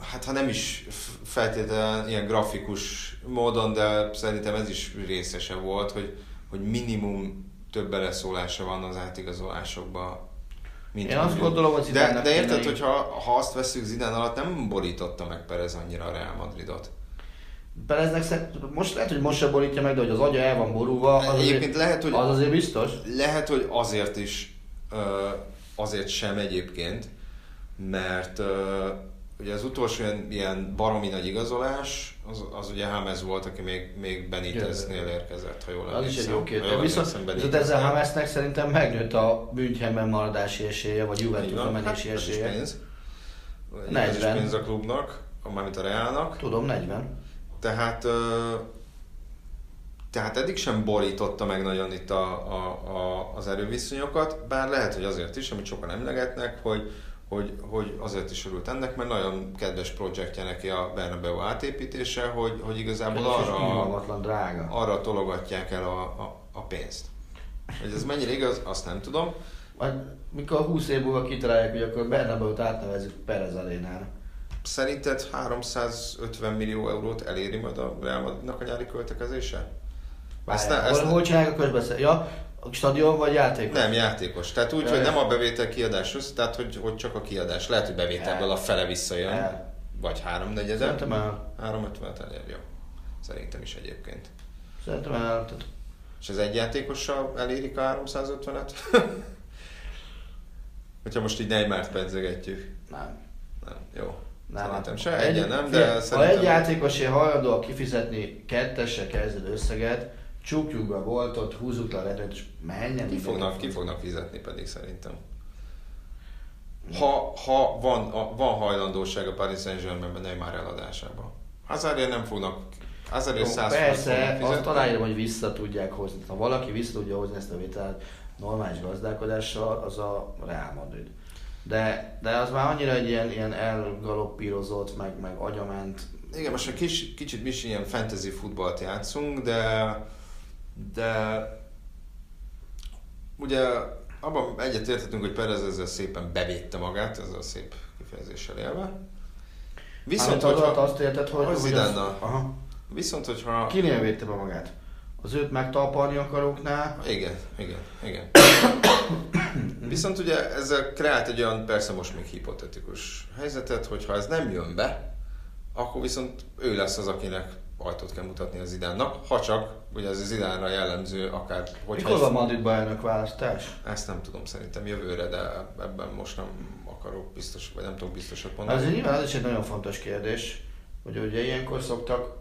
hát ha nem is feltétlenül ilyen grafikus módon, de szerintem ez is részese volt, hogy, hogy minimum több beleszólása van az átigazolásokban. Mint Én azt gondolom, hogy de, de érted, hogy ha, ha azt veszük Zidane alatt, nem borította meg Perez annyira a Real Madridot. Pereznek szerint, most lehet, hogy most se borítja meg, de hogy az agya el van borulva, az Egyébként azért, lehet, hogy- az azért biztos. Lehet, hogy azért is, azért sem egyébként, mert ugye az utolsó ilyen, ilyen baromi nagy igazolás, az, az ugye Hámez volt, aki még, még Beniteznél érkezett, ha jól Az is egy emlékszem. jó kérdés. Viszont, emlékszem, viszont ezzel Hamesnek szerintem megnőtt a Münchenben maradási esélye, vagy Juventusban van, menési hát ez is esélye. pénz. Ez is 40. pénz a klubnak, mármint a Reálnak. Tudom, 40. Tehát, tehát eddig sem borította meg nagyon itt a, a, a, az erőviszonyokat, bár lehet, hogy azért is, amit sokan emlegetnek, hogy, hogy, hogy azért is örült ennek, mert nagyon kedves projektje neki a Bernabeu átépítése, hogy, hogy igazából És arra, drága. arra tologatják el a, a, a pénzt. Hogy ez mennyire igaz, azt nem tudom. Majd mikor 20 év múlva kitalálják, hogy akkor Bernabeut átnevezzük Perez arénára. Szerinted 350 millió eurót eléri majd a Real Madridnak a nyári költekezése? Ezt ne- Várjál, ezt hol, ne- hol csinálják a közbeszél? Ja, a stadion vagy játék? Nem, játékos. Tehát úgy, Ja, hogy nem a bevétel kiadás össze, tehát hogy, hogy csak a kiadás. Lehet, hogy bevételből El. a fele visszajön. El. Vagy háromnegyede. Szerintem el. 350 elér, jó. Szerintem is egyébként. Szerintem el. Tehát És- az egy játékossal elérik a 350-et? Hát, Hogyha most így Neymart pedzegetjük. Nem. Nem, jó. Nem, Szerintem hát se egy- egyen, nem, de Ha szerintem... egy játékos hajlandó kifizetni kettesre kezdődő összeget, csukjuk be a voltot, húzzuk le a redőt, és menjen. Ki fognak, ki fognak fizetni pedig szerintem. Ha, ha van, a, van hajlandóság a Paris Saint-Germainben Neymar eladásában. Hazardért nem fognak, Hazardért Jó, 100 Persze, azt aláírom, hogy vissza tudják hozni. Ha valaki vissza tudja hozni ezt a vitát normális gazdálkodással, az a Real Madrid. De, de az már annyira egy ilyen, ilyen elgaloppírozott, meg, meg agyament. Igen, most egy kis, kicsit mi is ilyen fantasy futballt játszunk, de, de ugye abban egyetérthetünk, hogy Perez ezzel szépen bevédte magát, ezzel a szép kifejezéssel élve. Viszont, az alatt hogyha, azt érted, hogy... az hogy Zidane-nal. aha. viszont hogyha Kinél védte be magát? Az őt megtalpalni akaróknál? Igen, igen, igen. Viszont ugye ezzel kreált egy olyan, persze most még hipotetikus helyzetet, hogy ha ez nem jön be, akkor viszont ő lesz az, akinek ajtót kell mutatni az Zidánnak, ha csak, ugye ez az Zidánra jellemző, akár, hogyha Mikor van Madridban elnök választás? ezt nem tudom szerintem jövőre, de ebben most nem akarok biztos, vagy nem tudok biztosat mondani. Ez nyilván ez is egy nagyon fontos kérdés, hogy ugye ilyenkor szoktak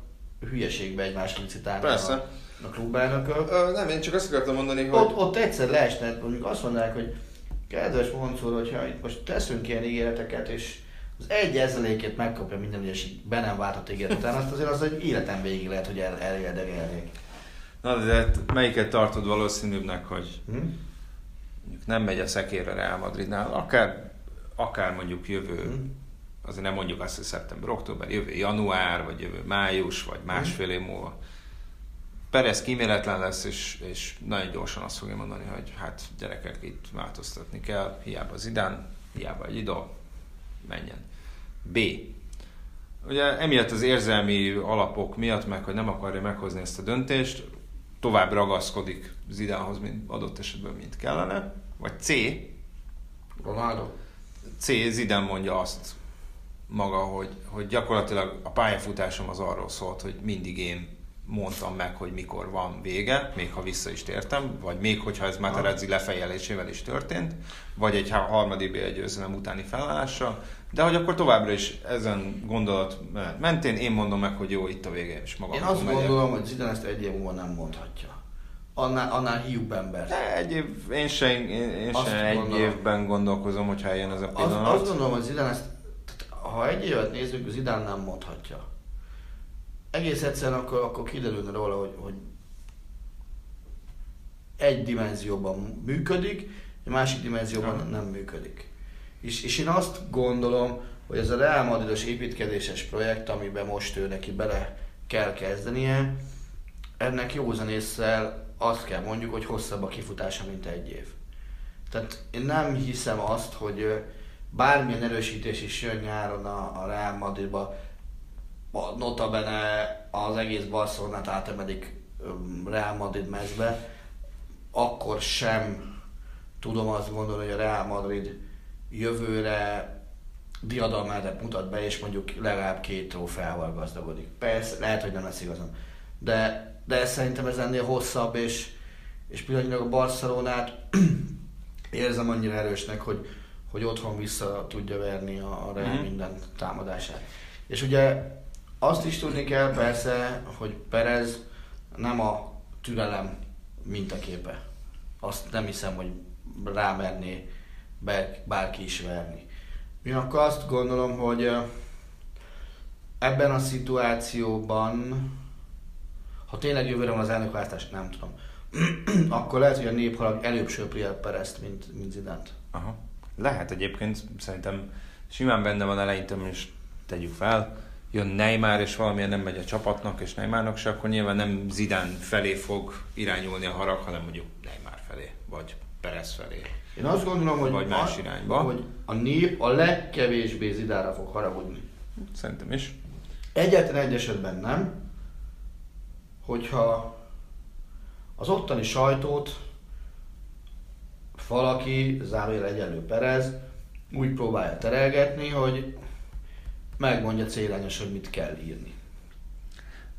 hülyeségbe egymásra licitálni Persze. a, a klubelnökök. Ö, nem, én csak azt akartam mondani, hogy... Ott, ott egyszer leesne, mondjuk azt mondanák, hogy kedves Moncur, hogyha itt most teszünk ilyen ígéreteket, és az egy ezelékét megkapja minden egyes be nem váltott ígéret után, azt azért az egy életen végig lehet, hogy el, elérdegelnék. Na, de hát melyiket tartod valószínűbbnek, hogy Hm? nem megy a szekérre Real Madridnál, akár, akár mondjuk jövő, Hm? azért nem mondjuk azt, hogy szeptember, október, jövő január, vagy jövő május, vagy másfél év múlva. Perez kíméletlen lesz, és, és nagyon gyorsan azt fogja mondani, hogy hát gyerekek, itt változtatni kell, hiába Zidán, hiába egy idol, menjen. B. Ugye emiatt az érzelmi alapok miatt, meg hogy nem akarja meghozni ezt a döntést, tovább ragaszkodik Zidánhoz, mint adott esetben, mint kellene. Vagy C. Ronaldo? C. Zidán mondja azt maga, hogy, hogy gyakorlatilag a pályafutásom az arról szólt, hogy mindig én mondtam meg, hogy mikor van vége, még ha vissza is tértem, vagy még hogyha ez Materazzi lefejelésével is történt, vagy egy ha- harmadik B győzelem utáni felállással, de hogy akkor továbbra is ezen gondolat mentén én mondom meg, hogy jó, itt a vége, és magam Én azt megyek. gondolom, hogy Zidane ezt egy év múlva nem mondhatja. Annál, annál hiúbb ember. De egy év, én se, én, én Azt se egy gondolom. évben gondolkozom, hogyha eljön ez a pillanat. azt gondolom, hogy Zidane ezt, tehát, ha egy évet nézzük, Zidane nem mondhatja. Egész egyszerűen akkor, akkor kiderülne róla, hogy, hogy egy dimenzióban működik, egy másik dimenzióban Aha. nem működik. És, és én azt gondolom, hogy ez a Real Madridos építkezéses projekt, amiben most ő neki bele kell kezdenie, ennek józan észsel azt kell mondjuk, hogy hosszabb a kifutása, mint egy év. Tehát én nem hiszem azt, hogy bármilyen erősítés is jön nyáron a, a Real Madridba, a notabene az egész Barcelonát átemedik ö, Real Madrid mezbe, akkor sem tudom azt gondolni, hogy a Real Madrid jövőre diadalmát mutat be, és mondjuk legalább két trófeával gazdagodik. Persze, lehet, hogy nem lesz igazam. De, de szerintem ez ennél hosszabb, és, és pillanatnyilag a Barcelonát érzem annyira erősnek, hogy, hogy otthon vissza tudja verni a, a Real Mhm. minden támadását. És ugye azt is tudni kell persze, hogy Perez nem a türelem mintaképe. Azt nem hiszem, hogy rámerné bárki is verni. Ugyanakkor azt gondolom, hogy ebben a szituációban, ha tényleg jövőre van az elnökválasztás, nem tudom, akkor lehet, hogy a néphalag előbb söpri el Perezt, mint, mint Zidant. Aha. Lehet egyébként, szerintem simán benne van eleinte, és tegyük fel, jön Neymar, és valamilyen nem megy a csapatnak, és Neymarnak se, akkor nyilván nem Zidán felé fog irányulni a harag, hanem mondjuk Neymar felé, vagy Perez felé. Én azt gondolom, hogy, Vagy más a, irányba. hogy a nép a legkevésbé Zidára fog haragudni. Szerintem is. Egyetlen egy esetben nem, hogyha az ottani sajtót valaki, zárójel egyelő Perez, úgy próbálja terelgetni, hogy megmondja célányos, hogy mit kell írni.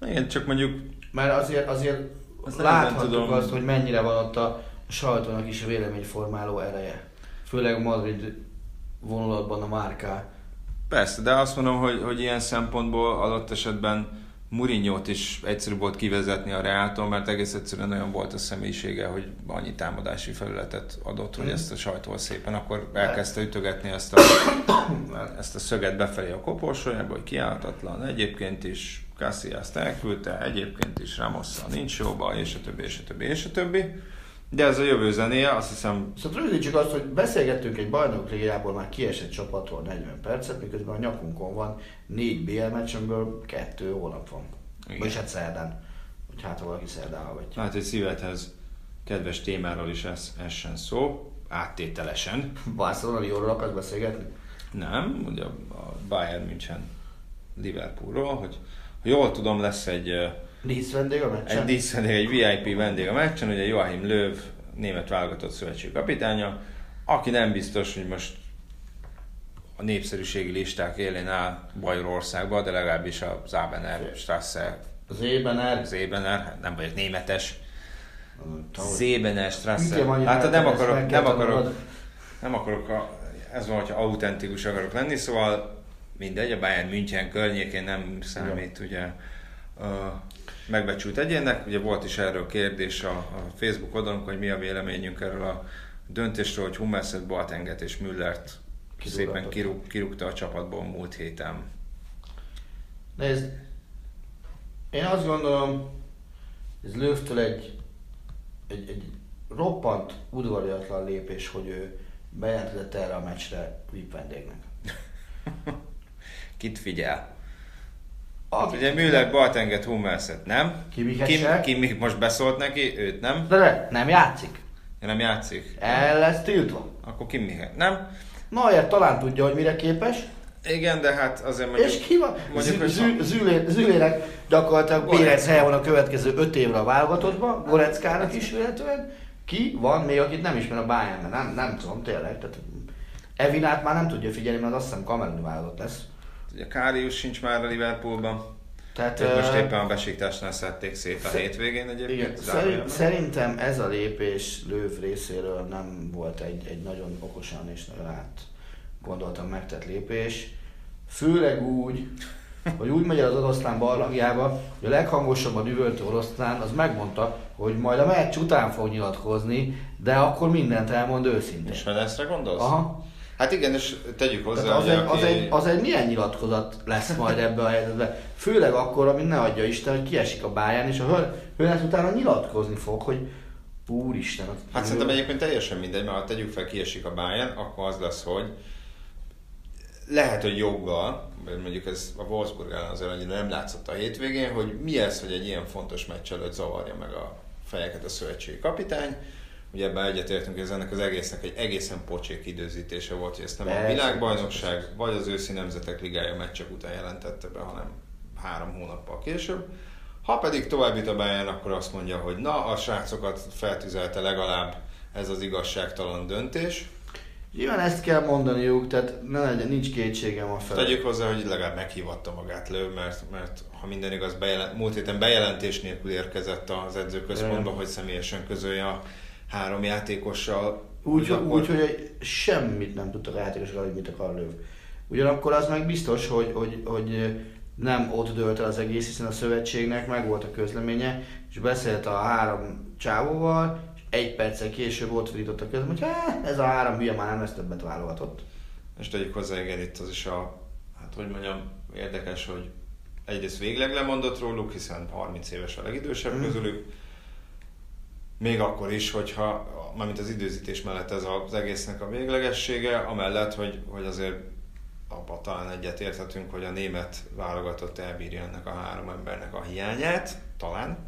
Igen, csak mondjuk Mert azért, azért Azt láthatjuk tudom. azt, hogy mennyire van ott a sajtónak is véleményformáló ereje. Főleg Madrid vonulatban a márká. Persze, de azt mondom, hogy, hogy ilyen szempontból adott esetben Murinyót is egyszerű volt kivezetni a Reáltól, mert egész egyszerűen olyan volt a személyisége, hogy annyi támadási felületet adott, hogy ezt a sajtól szépen akkor elkezdte ütögetni ezt a, ezt a szöget befelé a koporsójába, hogy kiállhatatlan. Egyébként is Casillas-t elküldte, egyébként is Ramosszal nincs jóba, és a többi, és a többi, és a többi. De ez a jövő zenéje, azt hiszem... Szóval rövidítsük azt, hogy beszélgettünk egy bajnok ligából már kiesett csapatról 40 percet, miközben a nyakunkon van négy BL meccs, amiből kettő hónap van. Igen. Vagyis hát szerdán. Hogy hát valaki szerdán hallgatja. Hát egy szívedhez kedves témáról is ez, essen szó, áttételesen. Barcelona Lióról akarsz beszélgetni? Nem, ugye a Bayern München Liverpoolról, hogy ha jól tudom, lesz egy, ö, Dísz vendég a meccsen? egy díszvendég, egy VIP vendég a meccsen, ugye Joachim Löw, német válogatott szövetség kapitánya, aki nem biztos, hogy most a népszerűségi listák élén áll Bajorországban, de legalábbis a Zábener, Strasse, Az ében el. Zébener, hát nem vagyok németes. Zébener, Strasse. Igen, annyira Hát nem akarok, nem akarok, nem akarok, a, ez van, hogyha autentikus akarok lenni, szóval mindegy, a Bayern München környékén nem számít ugye a megbecsült egyének. Ugye volt is erről kérdés a, a Facebook oldalon, hogy mi a véleményünk erről a döntésről, hogy Hummelset, Boatenget és Müllert szépen Kidurrantott. kirúg, kirúgta a csapatból múlt héten. Nézd, én azt gondolom, ez Löwtől egy, egy, egy roppant udvariatlan lépés, hogy ő bejelentett erre a meccsre VIP vendégnek. Kit figyel? Hát ugye Müller, Boatenget, Hummelset nem? Kimmiket Kim. Kim most beszólt neki, őt nem? De, de nem játszik. Nem játszik? El lesz tiltva. Akkor Kimmihet, nem? Neuer talán tudja, hogy mire képes, Igen, de hát azért mondjuk... és ki van? mondjuk, Zü- Zülé- Zülének gyakorlatilag Bérenc helye van a következő öt évre a válogatottban, Goreckának is véletlenül. Ki van még, akit nem ismer a Bayernben? Nem, nem tudom, tényleg. Tehát Evinát már nem tudja figyelni, mert azt hiszem kameruni válogatott lesz. Ugye Kárius sincs már a Liverpoolban. Tehát, Őt most éppen a besiktasnál szedték szét a hétvégén egyébként. Igen, szerint, szerintem ez a lépés Löw részéről nem volt egy, egy nagyon okosan és nagyon át gondoltam megtett lépés. Főleg úgy, hogy úgy megy el az oroszlán barlangjába, hogy a leghangosabban üvöltő oroszlán az megmondta, hogy majd a meccs után fog nyilatkozni, de akkor mindent elmond őszintén. És Fenesre gondolsz? Aha. Hát igen, és tegyük hozzá, Tehát az, hogy egy, aki... az, egy, az egy milyen nyilatkozat lesz majd ebbe a helyzetbe. Főleg akkor, amit ne adja Isten, hogy kiesik a báján, és a hör, hőnet utána nyilatkozni fog, hogy úristen. Hát szerintem egyébként teljesen mindegy, mert ha tegyük fel, kiesik a Bayern, akkor az lesz, hogy lehet, hogy joggal, mondjuk ez a Wolfsburg ellen azért annyira nem látszott a hétvégén, hogy mi ez, hogy egy ilyen fontos meccs előtt zavarja meg a fejeket a szövetségi kapitány. Ugye ebben egyetértünk, hogy ez ennek az egésznek egy egészen pocsék időzítése volt, hogy ezt nem a Persze, világbajnokság, persze, vagy az őszi nemzetek ligája meccsek után jelentette be, hanem három hónappal később. Ha pedig tovább jut a Bayern, akkor azt mondja, hogy na, a srácokat feltüzelte legalább ez az igazságtalan döntés. Nyilván ezt kell mondaniuk, tehát ne legyen, nincs kétségem a fel. Tegyük hozzá, hogy legalább meghívatta magát Lő, mert, mert ha minden igaz, bejelent, múlt héten bejelentés nélkül érkezett az edzőközpontba, hogy személyesen közölje a három játékossal. Úgy, akkor- úgy, hogy semmit nem tudtak a játékosok, hogy mit akar Löw. Ugyanakkor az meg biztos, hogy, hogy, hogy nem ott dőlt el az egész, hiszen a szövetségnek meg volt a közleménye, és beszélt a három csávóval, és egy perccel később ott fordított a közlemény, hogy "Há, ez a három hülye már nem lesz többet válogatott. És tegyük hozzá, igen, itt az is a, hát hogy mondjam, érdekes, hogy egyrészt végleg lemondott róluk, hiszen 30 éves a legidősebb Mm. közülük. Még akkor is, hogyha, mármint az időzítés mellett ez az egésznek a véglegessége, amellett, hogy, hogy azért abban talán egyet érthetünk, hogy a német válogatott elbírja ennek a három embernek a hiányát, talán,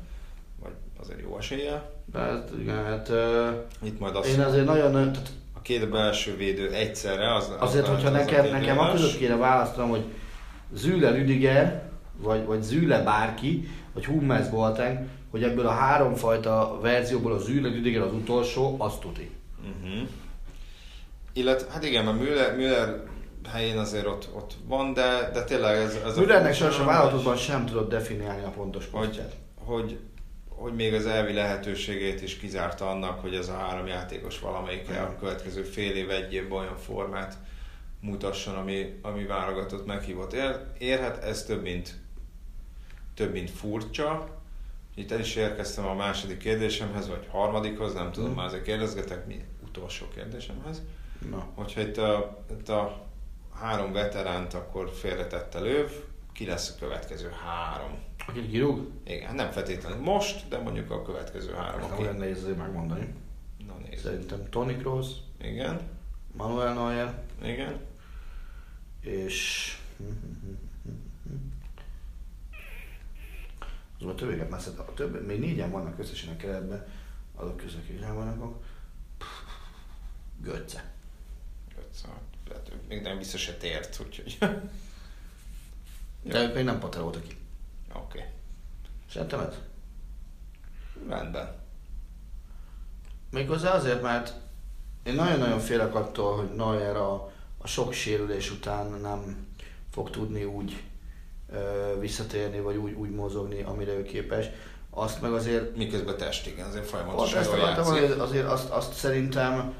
vagy azért jó esélye. Hát, igen, hát, Itt majd az, én azért nagyon, tehát a két belső védő egyszerre, az, az Azért, hogyha az nekem, tényleg nekem a között kéne választanom, hogy Züle Rüdiger, vagy, vagy Züle bárki, vagy Hummels Boateng, hogy ebből a háromfajta verzióból a Züle Rüdiger az utolsó, azt tuti. Uh-huh. Illetve, hát igen, mert Müller, Müller helyén azért ott, ott van, de, de tényleg ez, ez Müllernek sajnos a válogatottban sem tudod definiálni a pontos hogy, posztját. hogy hogy még az elvi lehetőségét is kizárta annak, hogy ez a három játékos valamelyik a következő fél év, egy évben olyan formát mutasson, ami, ami válogatott meghívott ér, érhet. Ez több mint, több mint furcsa. Itt el is érkeztem a második kérdésemhez, vagy harmadikhoz, nem tudom, mm. már azért kérdezgetek, mi utolsó kérdésemhez. Na. Hogyha itt a, itt a három veteránt akkor félretette löv, ki lesz a következő három? Akit kirúg? Igen, nem feltétlenül most, de mondjuk a következő három. Ez Aki... olyan nehéz azért megmondani. Na nézd. Szerintem Tony Kroos, Igen, Manuel Neuer, igen. és... Az a többieket messze, a több, még négyen vannak összesen a keretben, azok közül, akik nem vannak. Götze. Ötször. Hát még nem biztos se tért, úgyhogy... De ők még nem pateroltak ki. Oké. Okay. Szerintem ez? Rendben. Méghozzá azért, mert én nagyon-nagyon félek attól, hogy Neuer a, a sok sérülés után nem fog tudni úgy visszatérni, vagy úgy, úgy mozogni, amire ő képes. Azt meg azért Miközben test, igen, azért folyamatosan jól akartam mondani, azért azt, azt szerintem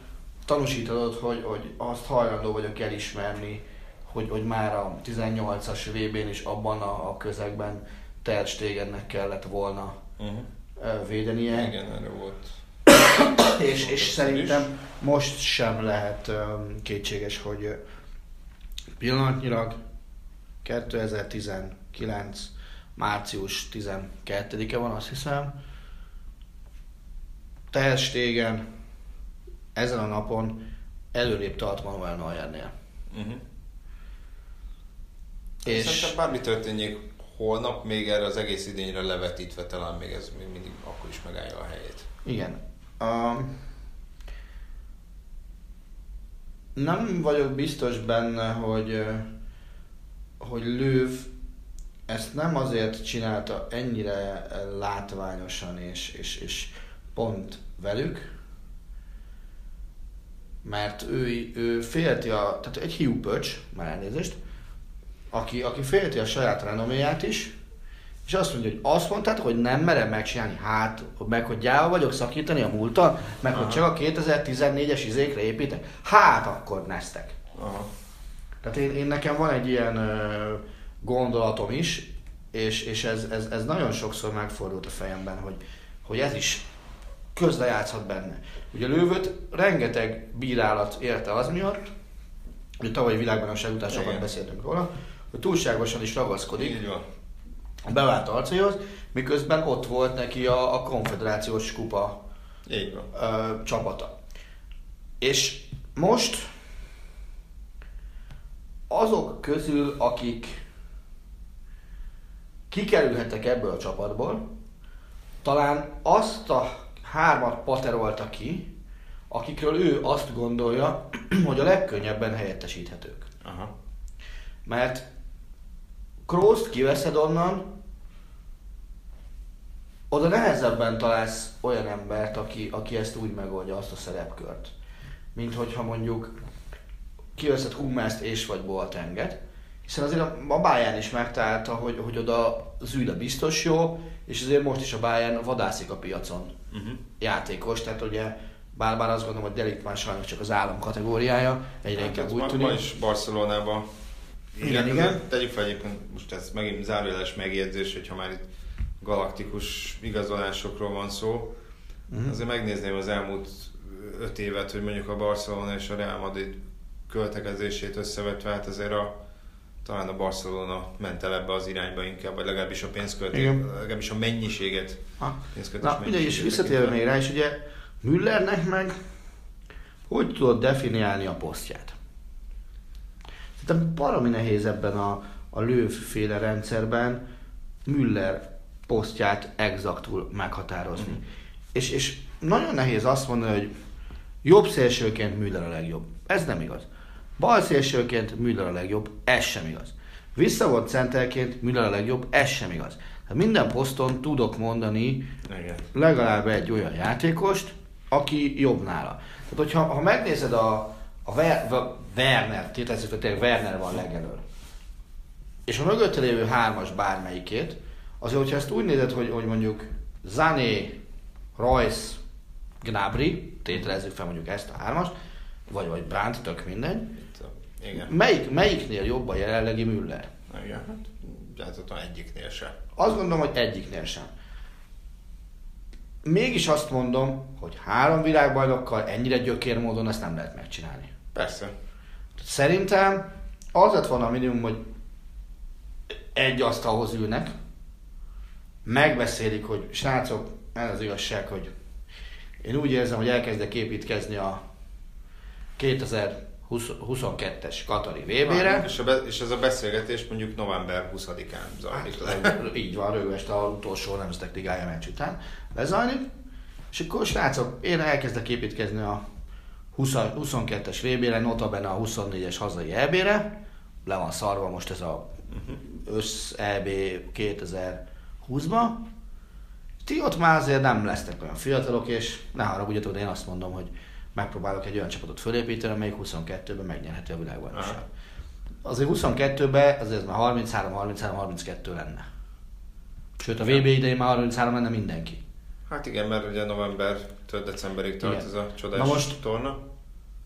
tanúsítod, hogy, hogy azt hajlandó vagyok elismerni, hogy, hogy már a 18-as VB-n is abban a, a közegben Ter Stegennek kellett volna Uh-huh. védenie. Igen, erre volt. És, és szerintem most sem lehet kétséges, hogy pillanatnyilag 2019. március 12-e van, azt hiszem. Ter Stegen ezen a napon előrébb tart Manuel Neuernél. Uh-huh. És. Szerintem bármi történjék holnap, még erre az egész idényre levetítve talán még ez még mindig akkor is megállja a helyét. Igen. Um, nem vagyok biztos benne, hogy, hogy Löw ezt nem azért csinálta ennyire látványosan és, és, és pont velük, mert ő, ő félti a, tehát egy hiú pöcs, már elnézést, aki, aki félti a saját renoméját is, és azt mondja, hogy azt mondtad, hogy nem merem megcsinálni, hát, meg hogy gyáva vagyok szakítani a múltal, meg hogy csak a 2014-es izékre építek, hát akkor neztek. Aha. Tehát én, én nekem van egy ilyen ö, gondolatom is, és, és ez, ez, ez nagyon sokszor megfordult a fejemben, hogy, hogy ez is közrejátszhat benne. Ugye Lővöt rengeteg bírálat érte az miatt, hogy tavalyi világbajnokság után sokat beszéltünk róla, hogy túlságosan is ragaszkodik Így van. a bevált arcaihoz, miközben ott volt neki a, a konfederációs kupa Így van. ö, csapata. És most azok közül, akik kikerülhettek ebből a csapatból, talán azt a hármat paterolta ki, akikről ő azt gondolja, hogy a legkönnyebben helyettesíthetők. Aha. Mert Krooszt kiveszed onnan, oda nehezebben találsz olyan embert, aki, aki ezt úgy megoldja, azt a szerepkört. Mint hogyha mondjuk kiveszed Hummelst és vagy Boatenget, hiszen azért a, Bayern is megtalálta, hogy, hogy oda Züle biztos jó, és azért most is a Bayern vadászik a piacon Uh-huh. játékos, tehát ugye bár, bár azt gondolom, hogy Delikt már sajnos csak az állam kategóriája, egyre Hát inkább úgy tűnik. ma is Barcelonában. Igen, igen. Tegyük fel egyébként, most ez megint zárójeles megjegyzés, hogyha már itt galaktikus igazolásokról van szó. Uh-huh. Azért megnézném az elmúlt öt évet, hogy mondjuk a Barcelona és a Real Madrid költekezését összevetve, hát azért a, talán a Barcelona ment el ebbe az irányba inkább, vagy legalábbis a pénzköltés, legalábbis a mennyiséget. Ha. pénzköltés Na, és mennyiségét visszatérve még rá, és ugye Müllernek meg hogy tudod definiálni a posztját? Szerintem baromi nehéz ebben a, a lőféle rendszerben Müller posztját exaktul meghatározni. Mhm. És, és nagyon nehéz azt mondani, hogy jobb szélsőként Müller a legjobb. Ez nem igaz. Bal szélsőként Müller a legjobb. Ez sem igaz. Visszavont centerként Müller a legjobb. Ez sem igaz. Tehát minden poszton tudok mondani Igen. legalább egy olyan játékost, aki jobb nála. Tehát, hogyha ha megnézed a, a Ver, Ver- Werner, tételezzük, hogy tényleg Werner van legelől, és a mögötte lévő hármas bármelyikét, azért, hogyha ezt úgy nézed, hogy, hogy mondjuk Zané, Royce, Gnabry, tételezzük fel mondjuk ezt a hármast, vagy, vagy Brandt, tök mindegy. Igen. Melyik, melyiknél jobb a jelenlegi Müller? Igen, hát láthatóan egyiknél se. Azt gondolom, hogy egyiknél sem. Mégis azt mondom, hogy három világbajnokkal ennyire gyökér módon ezt nem lehet megcsinálni. Persze. Szerintem az lett volna a minimum, hogy egy asztalhoz ülnek, megbeszélik, hogy srácok, ez az igazság, hogy én úgy érzem, hogy elkezdek építkezni a 2022-es Katari VB-re. És, be, és ez a beszélgetés mondjuk november 20-án zajlik le. Hát, így van, rögvest a utolsó nemzetek ligája meccs után lezajlik. És akkor srácok, én elkezdek építkezni a 20, 22-es VB-re, notabene a 24-es hazai EB-re. Le van szarva most ez a össz EB 2020-ba. Ti ott már azért nem lesznek olyan fiatalok, és ne haragudjatok, de én azt mondom, hogy megpróbálok egy olyan csapatot fölépíteni, amelyik 22-ben megnyerheti a világbajnokságot. Azért 22-ben azért már 33, 33, 32 lenne. Sőt, a VB idején már 33 lenne mindenki. Hát igen, mert ugye november decemberig tart Igen. ez a csodás Na most- torna.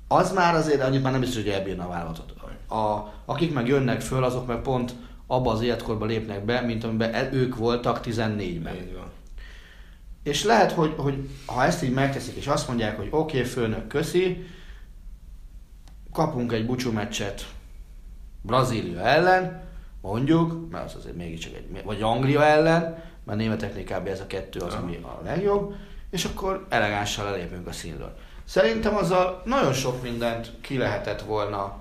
Az már azért annyit már nem biztos, hogy elbírna a válogatott. A, akik meg jönnek föl, azok meg pont abba az életkorba lépnek be, mint amiben el- ők voltak 14-ben. Így van. És lehet, hogy, hogy ha ezt így megteszik, és azt mondják, hogy oké, okay, főnök, köszi, kapunk egy búcsú meccset Brazília ellen, mondjuk, mert az azért mégiscsak egy, vagy Anglia ellen, mert németeknél kb. ez a kettő az, ami a legjobb, és akkor elegánssal elépünk a színről. Szerintem azzal nagyon sok mindent ki lehetett volna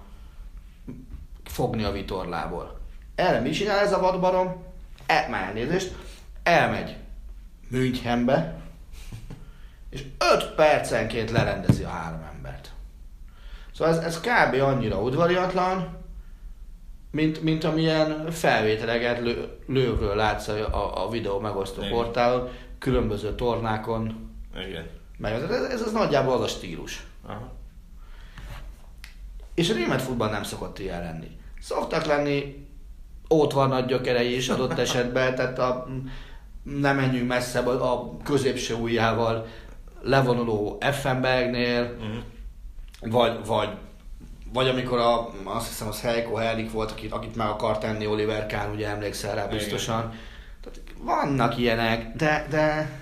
fogni a vitorlából. Erre mi csinál ez a vadbarom? E, már elnézést, elmegy Münchenbe, és 5 percenként lerendezi a három embert. Szóval ez, ez kb. annyira udvariatlan, mint, mint amilyen felvételeket lő, lőkről látsz a, a videó megosztó Igen. portálon, különböző tornákon. Igen. Meg ez, ez, ez nagyjából az a stílus. Aha. És a német futball nem szokott ilyen lenni. Szoktak lenni ott van nagy gyökerei is adott esetben, tehát a, nem menjünk messzebb a, középső ujjával levonuló Effenbergnél, Mhm. vagy, vagy, vagy amikor a, azt hiszem az Heiko Herlik volt, akit, akit meg akar tenni Oliver Kahn, ugye emlékszel rá Igen. biztosan. Tehát vannak ilyenek, de, de,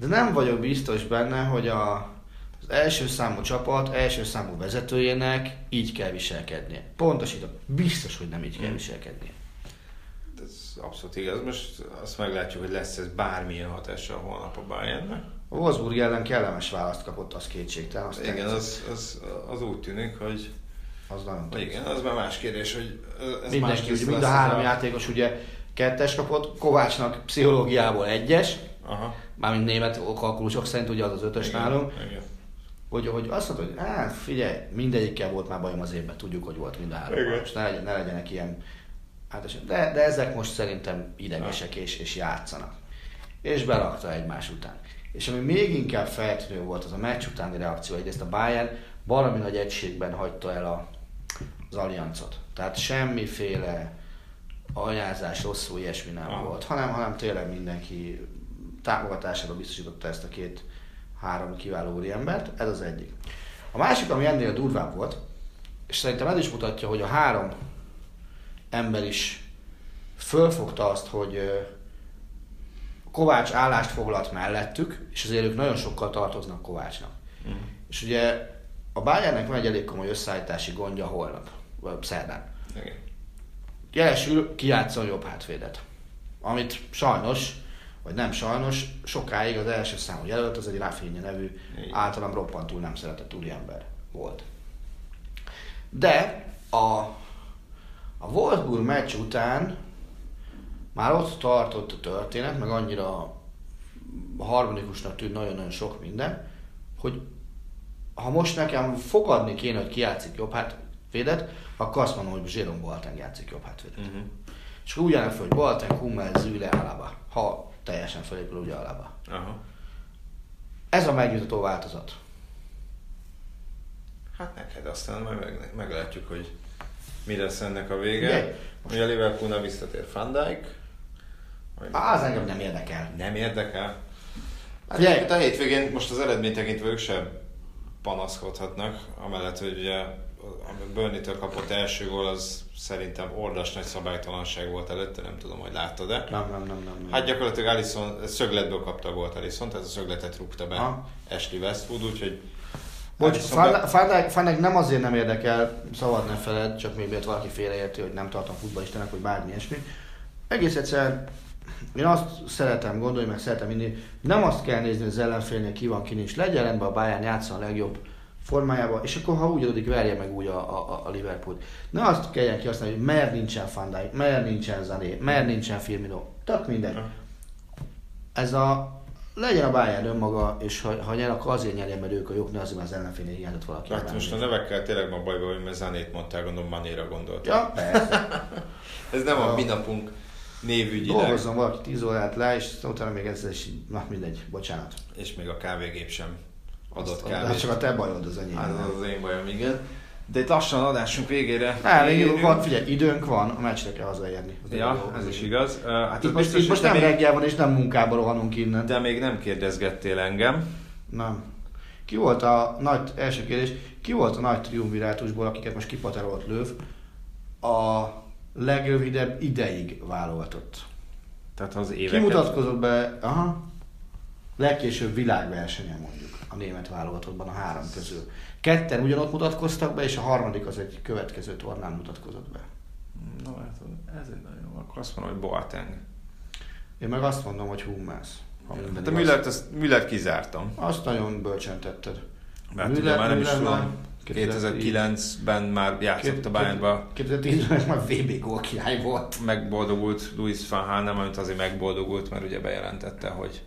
de nem vagyok biztos benne, hogy a, az első számú csapat, első számú vezetőjének így kell viselkednie. Pontosítom, biztos, hogy nem így kell viselkednie. Abszolút igaz. Most azt meglátjuk, hogy lesz ez bármilyen hatással holnap a Bayernnek. A Wolfsburg ellen kellemes választ kapott, az kétségtelen. Azt Igen, az, az, az úgy tűnik, hogy az nagyon hogy igen, az már más kérdés, hogy ez Mindenki, másképp ugye, mind a három ez játékos ugye kettes kapott, Kovácsnak pszichológiából egyes, Aha. mármint német kalkulusok szerint ugye az az ötös Igen, nálunk, Igen. hogy, hogy azt mondta, hogy hát figyelj, mindegyikkel volt már bajom az évben, tudjuk, hogy volt mind a három. Igen. Most ne, legyen, ne legyenek ilyen hát, de, de ezek most szerintem idegesek és, és játszanak. És berakta egymás után. És ami még inkább feltűnő volt, az a meccs utáni reakció, egyrészt a Bayern valami nagy egységben hagyta el a, az alliancot. Tehát semmiféle anyázás, rosszul ilyesmi nem Aha. volt, hanem, hanem tényleg mindenki támogatására biztosította ezt a két három kiváló úriembert, ez az egyik. A másik, ami ennél durvább volt, és szerintem ez is mutatja, hogy a három ember is fölfogta azt, hogy Kovács állást foglalt mellettük, és azért ők nagyon sokkal tartoznak Kovácsnak. Mhm. És ugye a Bayernnek van egy elég komoly összeállítási gondja holnap, vagy szerdán. Igen. Jelesül kijátszon jobb hátvédet. Amit sajnos, vagy nem sajnos, sokáig az első számú jelölt, az egy Rafinha nevű, Igen. általán roppantul nem szeretett úriember volt. De a, a Wolfsburg meccs után már ott tartott a történet, meg annyira harmonikusnak tűnt nagyon-nagyon sok minden, hogy ha most nekem fogadni kéne, hogy ki játszik jobb hátvédet, akkor azt mondom, hogy Jérôme Boateng játszik jobb hátvédet. Mhm. És úgy állnak föl, hogy Boateng, Hummel, Züle, Alaba. Ha teljesen felépül ugye Alaba. Aha. Ez a megnyugtató változat. Hát neked aztán majd meg, meglátjuk, hogy mi lesz ennek a vége. Ugye? Ugye a Liverpoolnál visszatér Van Dijk, Á, az engem nem érdekel. Nem érdekel. Hát egyébként a hétvégén most az eredmény tekintve ők sem panaszkodhatnak, amellett, hogy ugye a Burnley-től kapott első gól az szerintem ordas nagy szabálytalanság volt előtte, nem tudom, hogy láttad-e. Nem, nem, nem, nem. nem. Hát gyakorlatilag Alisson szögletből kapta a gólt Alisson, tehát a szögletet rúgta be Ha. Ashley Westwood, úgyhogy Bocs, Dijk nem azért nem érdekel, szabad ne feled, csak még miért valaki félreérti, hogy nem tartom futballistának, vagy bármi ilyesmi. Egész egyszerűen én azt szeretem gondolni, meg szeretem inni, nem azt kell nézni, hogy az ellenfélnél ki van, ki nincs. Legyen rendben a Bayern játszon a legjobb formájában, és akkor ha úgy adódik, verje meg úgy a, a, a Liverpool. Ne azt kelljen kihasználni, hogy mert nincsen Van Dijk, mert nincsen Zané, mert nincsen Firmino. Tök mindegy. Ez a legyen a Bayern önmaga, és ha, ha nyer, akkor azért nyerjen, mert ők a jók, ne azért, mert az ellenfélnél hiányzott valaki. Hát most a nevekkel tényleg ma bajba, hogy mert Zanét mondtál, gondolom Manéra gondolt. Ja, persze. Ez nem a Ja. mi napunk névügyileg, Dolgozzon valaki 10 órát le, és utána még ezzel is, na mindegy, bocsánat. és még a kávégép sem adott Azt- kávét. Az csak a te bajod az enyém. Hát az az én bajom, igen. De itt lassan adásunk végére. Jó, érünk. van, figyelj, időnk van, a meccsre kell hazaérni. Az Ja, jó, ez is igaz. Uh, Hát Itt most, itt most nem még- reggel van, és nem munkába rohanunk innen. De még nem kérdezgettél engem. Nem. Ki volt a nagy, első kérdés, ki volt a nagy triumvirátusból, akiket most kipaterolt Löv, a legrövidebb ideig válogatott? Tehát az éveket... Kimutatkozott be, aha, legkésőbb világversenyen mondjuk a német válogatottban a három közül. Ketten ugyanott mutatkoztak be, és a harmadik az egy következő tornán mutatkozott be. Na, hát ez egy nagyon jó. Akkor azt mondom, hogy Boateng. Én meg azt mondom, hogy Hummels. Hát a. Müllert, azt, Müllert kizártam. Azt nagyon bölcsen tetted. Mert Müller- már nem is Müller tudom, már 2009-ben már játszott a Bayernba, 2010-ben már VB gól király volt. megboldogult Luis van Hahn, amit azért megboldogult, mert ugye bejelentette, hogy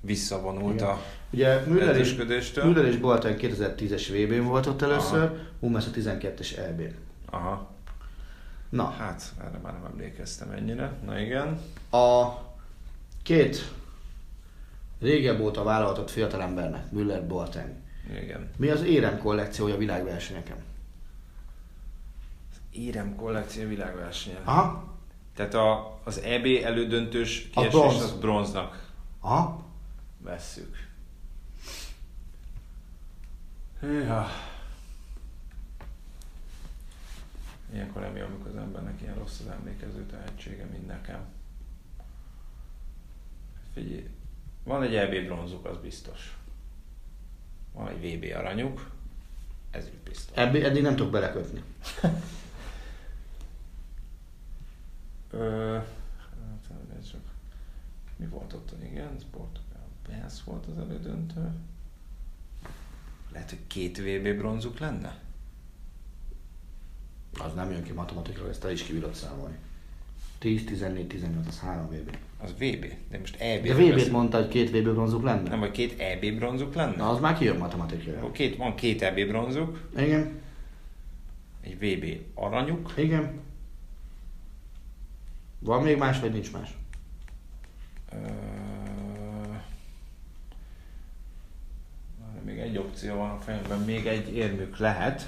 visszavonult Igen. a Ugye Müller és. Müller és Boateng 2010-es VB-n volt ott először, Hummels a 12-es EB-n. Aha, Na, hát erre már nem emlékeztem ennyire. Na igen. a két régebb óta vállalatott fiatalembernek, Müller Boateng. Igen. Mi az érem kollekciója világversenyeken? Érem kollekció világversenyen. Aha, Tehát a, az EB elődöntős A kiesés bronz. az bronznak aha. vesszük. Hűha. Ilyenkor nem jó, amikor az embernek ilyen rossz az emlékező tehetsége, mint nekem. Figyelj, van egy EB bronzuk, az biztos. Van egy VB aranyuk, ez is biztos. Ebbi, eddig nem tudok belekötni. Ö, hát, csak... Mi volt ott? Igen, ez Portugál. Benz volt az elődöntő. Lehet, hogy két VB bronzuk lenne? Az nem jön ki matematikról, ezt te is kibírod számolni. 10, 14, 18, az 3 VB. Az VB. De most EB. De VB-t mondta, hogy két VB bronzuk lenne? Nem, vagy két EB bronzuk lenne? Na, az már kijön matematikról. Akkor Két, van két EB bronzuk, Igen, egy VB aranyuk, igen. Van még más, vagy nincs más? Ö... Opció van a fejemben, még egy érmük lehet.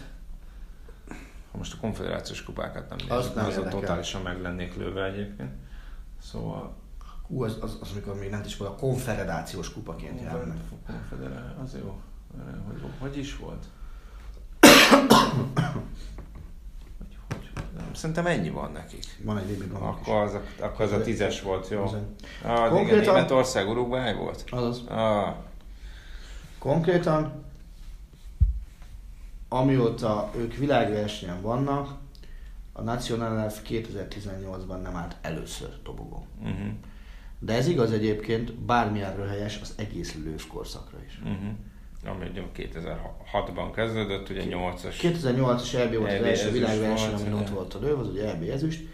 Ha most a konfederációs kupákat nem nézem, Azt nem azon totálisan meg lennék lőve egyébként. Szóval Hú, az, az, az, amikor még nem is volt a konfederációs kupaként járnak. konfederáció, az jó. Hogy, hogy is volt? Hogy, hogy, nem, szerintem ennyi van nekik. Van egy is. Akkor az, akkor az a tízes volt, jó? Ah, igen, Németország, Uruguay volt? Azaz. Ah, Konkrétan, amióta ők világversenyen vannak, a National Elf 2018-ban nem állt először dobogó. uh-huh, De ez igaz egyébként bármilyen röhelyes az egész lőv korszakra is. uh-huh. Ami ugye 2006-ban kezdődött, ugye 8-as. 2008-as EB volt az első világverseny, amin ott volt a lőv, az ugye EB ezüst.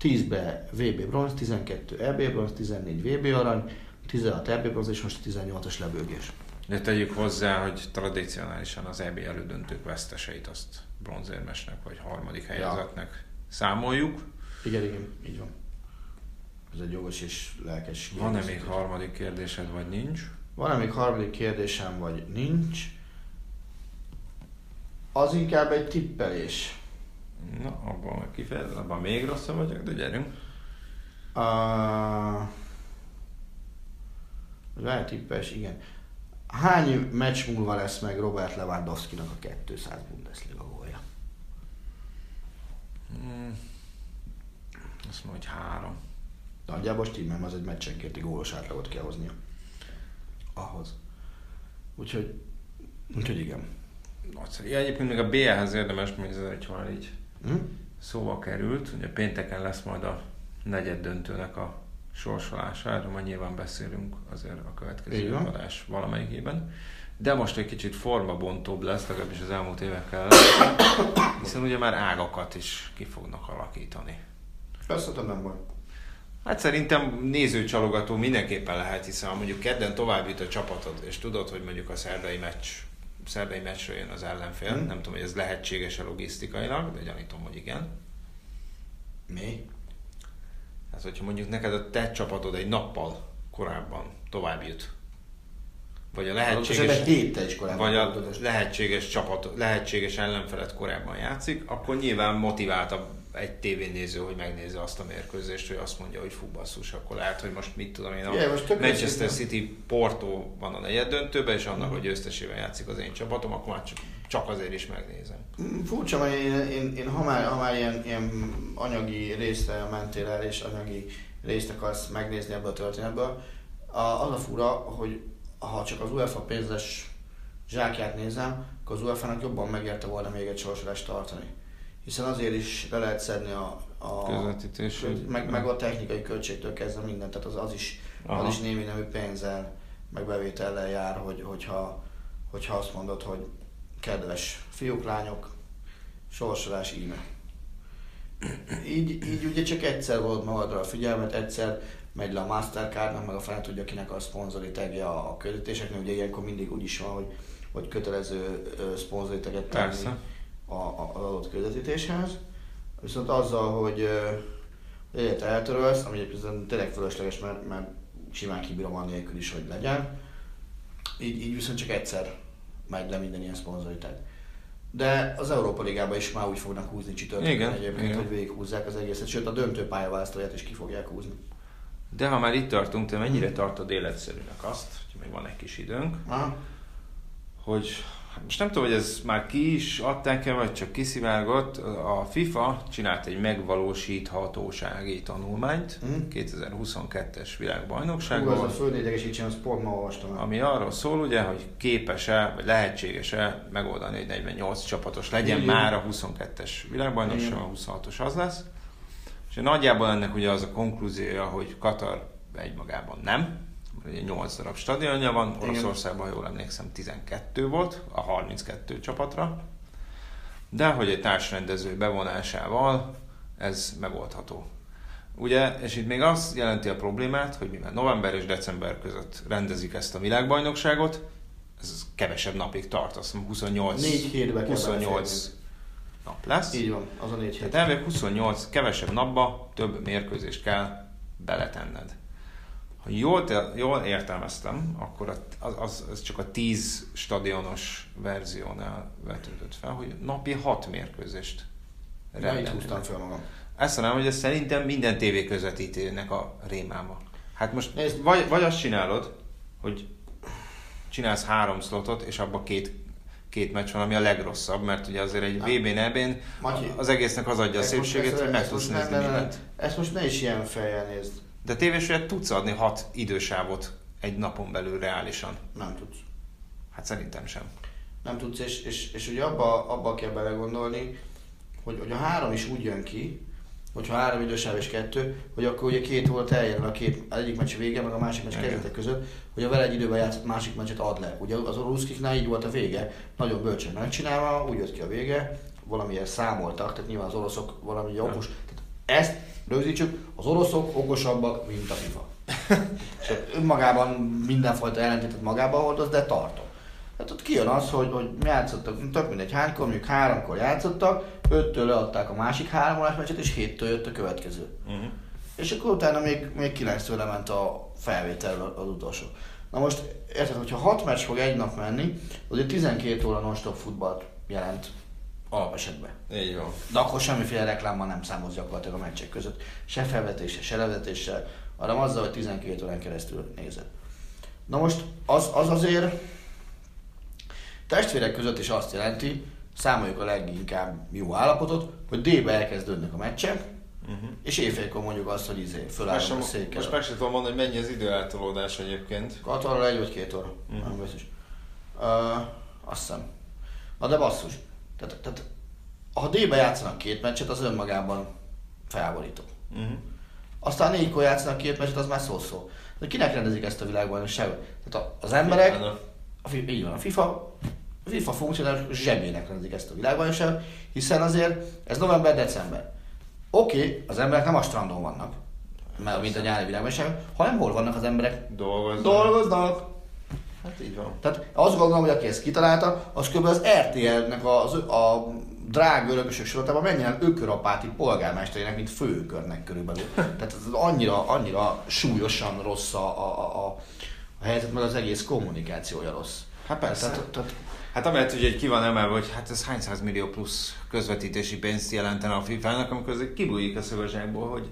10-be VB bronz, 12 EB bronz, 14 VB arany, 16 EB bronz és most 18-as lebőgés. De tegyük hozzá, hogy tradicionálisan az EB elődöntők veszteseit azt bronzérmesnek vagy harmadik helyezetnek számoljuk. Igen, igen, így van. Ez egy jogos és lelkes Van-e még harmadik kérdésed, vagy nincs? Van-e még harmadik kérdésem, vagy nincs? Az inkább egy tippelés. Na, abban kifejezem, abban még rosszabb vagyok, de gyerünk. Uh, Lehet tippes, igen. Hány meccs múlva lesz meg Robert Lewandowski-nak a 200 Bundesliga gólja? Azt mondom, hogy három. Nagyjából stimmel, az egy meccsenkénti gólos átlagot kell hoznia. Ahhoz. Úgyhogy, úgyhogy igen. Nagyszerű. Ja, egyébként még a BL-hez érdemes nézni, hogy már így Hm? szóba került. Ugye pénteken lesz majd a negyed döntőnek a sorsolása, erről majd nyilván beszélünk azért a következő adás valamelyikében. De most egy kicsit formabontóbb lesz, legalábbis az elmúlt évekkel, hiszen ugye már ágakat is ki fognak alakítani. Összetem nem baj. Hát szerintem nézőcsalogató mindenképpen lehet, hiszen ha mondjuk kedden tovább jut a csapatod, és tudod, hogy mondjuk a szerdai meccs, szerdai meccsre jön az ellenfél, Hmm. nem tudom, hogy ez lehetséges-e logisztikailag, de gyanítom, hogy igen. Mi? Hát, hogyha mondjuk neked a te csapatod egy nappal korábban tovább jut, vagy a Lehetséges. lehetséges, egy héttel is korábban. vagy a lehetséges csapat, lehetséges ellenfelet korábban játszik, akkor nyilván motiváltabb egy tévénéző, hogy megnézze azt a mérkőzést, hogy azt mondja, hogy fú basszus, akkor lehet, hogy most mit tudom én, a Igen, most Manchester. City Porto van a negyed döntőben, és annak, hogy győztesével játszik az én csapatom, akkor már csak, csak azért is megnézem. Furcsa, mert én, én, én ha már, ha már ilyen, ilyen anyagi részre mentél el, és anyagi részt akarsz megnézni ebből a történetből, a, az a fura, hogy ha csak az UEFA pénzes zsákját nézem, akkor az UEFA-nak jobban megérte volna még egy sorsolást tartani. Hiszen azért is le lehet szedni a, a Közvetítés. meg, meg a technikai költségtől kezdve mindent, tehát az, az is, Aha. az is némi nemű pénzzel, meg bevétellel jár, hogy, hogyha, hogyha azt mondod, hogy kedves fiúk, lányok, sorsolás íme. Így, így ugye csak egyszer volt magadra a figyelmet, egyszer megy le a Mastercardnak, meg a fel tudja kinek a szponzori tagja a közvetítéseknek, ugye ilyenkor mindig úgy is van, hogy, hogy kötelező szponzori taget tenni a, a, az adott közvetítéshez. Viszont azzal, hogy egyet eltörölsz, ami egyébként tényleg fölösleges, mert, mert simán kibírom annélkül is, hogy legyen, így, így viszont csak egyszer megy le minden ilyen szponzori tag. De az Európa Ligában is már úgy fognak húzni csütörtökön egyébként, igen. hogy végighúzzák az egészet, sőt a döntő pályaválasztóját is ki fogják húzni. De ha már itt tartunk, te mennyire tartod életszerűnek azt, hogy még van egy kis időnk, Aha. hogy most nem tudom, hogy ez már ki is adták-e, vagy csak kiszivárgott. A FIFA csinált egy megvalósíthatósági tanulmányt Mhm. 2022-es Hú, világbajnokságban. ez a földédegesítsen, azt pont ma olvastam el. ami arról szól, ugye, hogy képes-e, vagy lehetséges-e megoldani, hogy 48 csapatos legyen Igen. már a 22-es világbajnokság, a 26-os az lesz. És nagyjából ennek ugye az a konklúziója, hogy Katar egymagában nem, ugye 8 darab stadionja van. Oroszországban, ha jól emlékszem, 12 volt a 32 csapatra, de hogy egy társrendező bevonásával ez megoldható. Ugye, és itt még az jelenti a problémát, hogy mivel november és december között rendezik ezt a világbajnokságot, ez kevesebb napig tart, azt mondom 28, Négy hétbe kell 28 beleférni. nap lesz. Így van, az a négy hét. Tehát elvileg 28 kevesebb napba több mérkőzést kell beletenned. Ha jól, jól értelmeztem, akkor az, az, az csak a 10 stadionos verziónál vetődött fel, hogy napi 6 mérkőzést rendelni. húztam fel magam. Ezt mondanám, hogy ez szerintem minden tévé közvetítőnek a rémáma. Hát most Nézd. vagy, vagy azt csinálod, hogy csinálsz három slotot, és abban két, két meccs van, ami a legrosszabb, mert ugye azért egy VB-n, EB-n Matyi, az egésznek az adja a ezt- hogy meg tudsz nézni mindent. Ezt most ne is ilyen fejjel nézd. De tévésre tudsz adni hat idősávot egy napon belül reálisan. Nem tudsz. Hát szerintem sem. Nem tudsz, és, és, és ugye abba, abba kell belegondolni, hogy, hogy a három is úgy jön ki, hogyha három idősáv és kettő, hogy akkor ugye két volt eljön a két, egyik meccs vége, meg a másik meccs Igen. kezdetek között, hogy a vele egy időben játszott másik meccset ad le. Ugye az oroszkiknál így volt a vége, nagyon bölcsen megcsinálva, úgy jött ki a vége, valamilyen számoltak, tehát nyilván az oroszok valami okos. Tehát ezt rögzítsük, az oroszok okosabbak, mint a FIFA. És önmagában mindenfajta ellentétet magában hordoz, de tartom. Hát ott kijön az, hogy, hogy játszottak, tök mindegy hánykor, mondjuk háromkor játszottak, öttől leadták a másik három órás meccset, és héttől jött a következő. Uh-huh. És akkor utána még, még kilenctől lement a felvétel az utolsó. Na most, érted, hogyha hat meccs fog egy nap menni, azért 12 óra non-stop futballt jelent alapesetben. Így van. De akkor semmiféle reklámmal nem számolsz gyakorlatilag a meccsek között. Se felvetéssel, se levetéssel, hanem azzal, hogy 12 órán keresztül nézed. Na most az, az azért testvérek között is azt jelenti, számoljuk a leginkább jó állapotot, hogy D-be elkezdődnek a meccsek, uh-huh. és éjfélkor mondjuk azt, hogy izé, Most, fölállunk a székkel. most meg sem tudom mondani, hogy mennyi az időeltolódás egyébként. Katarra egy vagy két óra, uh-huh. nem biztos. Uh, azt hiszem. Na de basszus. Tehát, tehát ha D-be játszanak két meccset, az önmagában felborító. Uh-huh. Aztán négykor játszanak két meccset, az már szó-szó. De kinek rendezik ezt a világbajnokságot? Tehát az emberek, a, így van, a FIFA, a FIFA funkcionális zsebének rendezik ezt a világbajnokságot, hiszen azért ez november-december. Oké, okay, az emberek nem a strandon vannak, mert mint a nyári világbajnokság, hanem hol vannak az emberek? Dolgoznak. Dolgoznak. Hát így van. Tehát azt gondolom, hogy aki ezt kitalálta, az kb. az RTL-nek az, a drága örökösök sorotában menjen ökörapáti polgármesterének, mint főkörnek körülbelül. Tehát ez annyira, annyira súlyosan rossz a, a, a, a, helyzet, meg az egész kommunikációja rossz. Hát persze. Tehát, tehát, Hát amellett ugye egy ki van emelve, hogy hát ez hány millió plusz közvetítési pénzt jelentene a FIFA-nak, amikor ez kibújik a szövesekból, hogy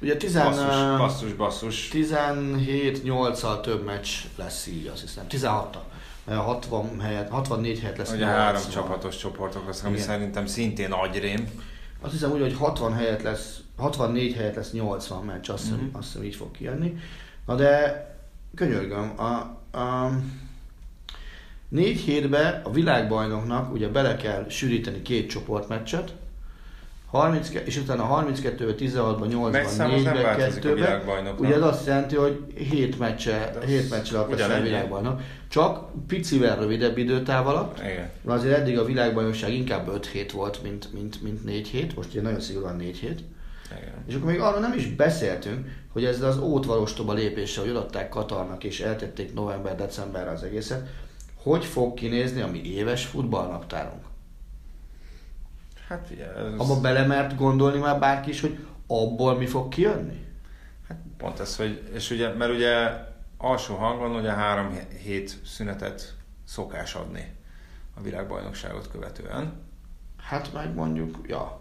ugye 10, basszus, basszus, basszus. 17-8-al több meccs lesz így, azt hiszem. 16-tal. Mert 60 helyet, 64 helyet lesz. Ugye 80. három csapatos csoportok lesz, ami Igen. szerintem szintén agyrém. Azt hiszem úgy, hogy 60 helyet lesz, 64 helyet lesz 80 meccs, azt hiszem, Mhm. azt hiszem így fog kijönni. Na de könyörgöm, a, a négy hétbe a világbajnoknak ugye bele kell sűríteni két csoportmeccset, 30, és utána 32-be, 16-ba, 8-ba, Meccszám az nem 4-be, változik a 2-be. világbajnoknak. Ugye ez azt jelenti, hogy 7 meccse, De az 7 meccs alatt lesz a világbajnok. Csak picivel rövidebb időtáv alatt, Igen. azért eddig a világbajnokság inkább 5 hét volt, mint, mint, mint 4 hét, most ugye nagyon szigorúan 4 hét. Igen. És akkor még arról nem is beszéltünk, hogy ezzel az ótvarostoba lépéssel, hogy odaadták Katarnak és eltették november-decemberre az egészet, hogy fog kinézni a mi éves futballnaptárunk? Hát ugye, ez, Abba belemert gondolni már bárki is, hogy abból mi fog kijönni? hát pont ez, hogy, és ugye, mert ugye alsó hangon ugye három hét szünetet szokás adni a világbajnokságot követően. Hát meg mondjuk, ja.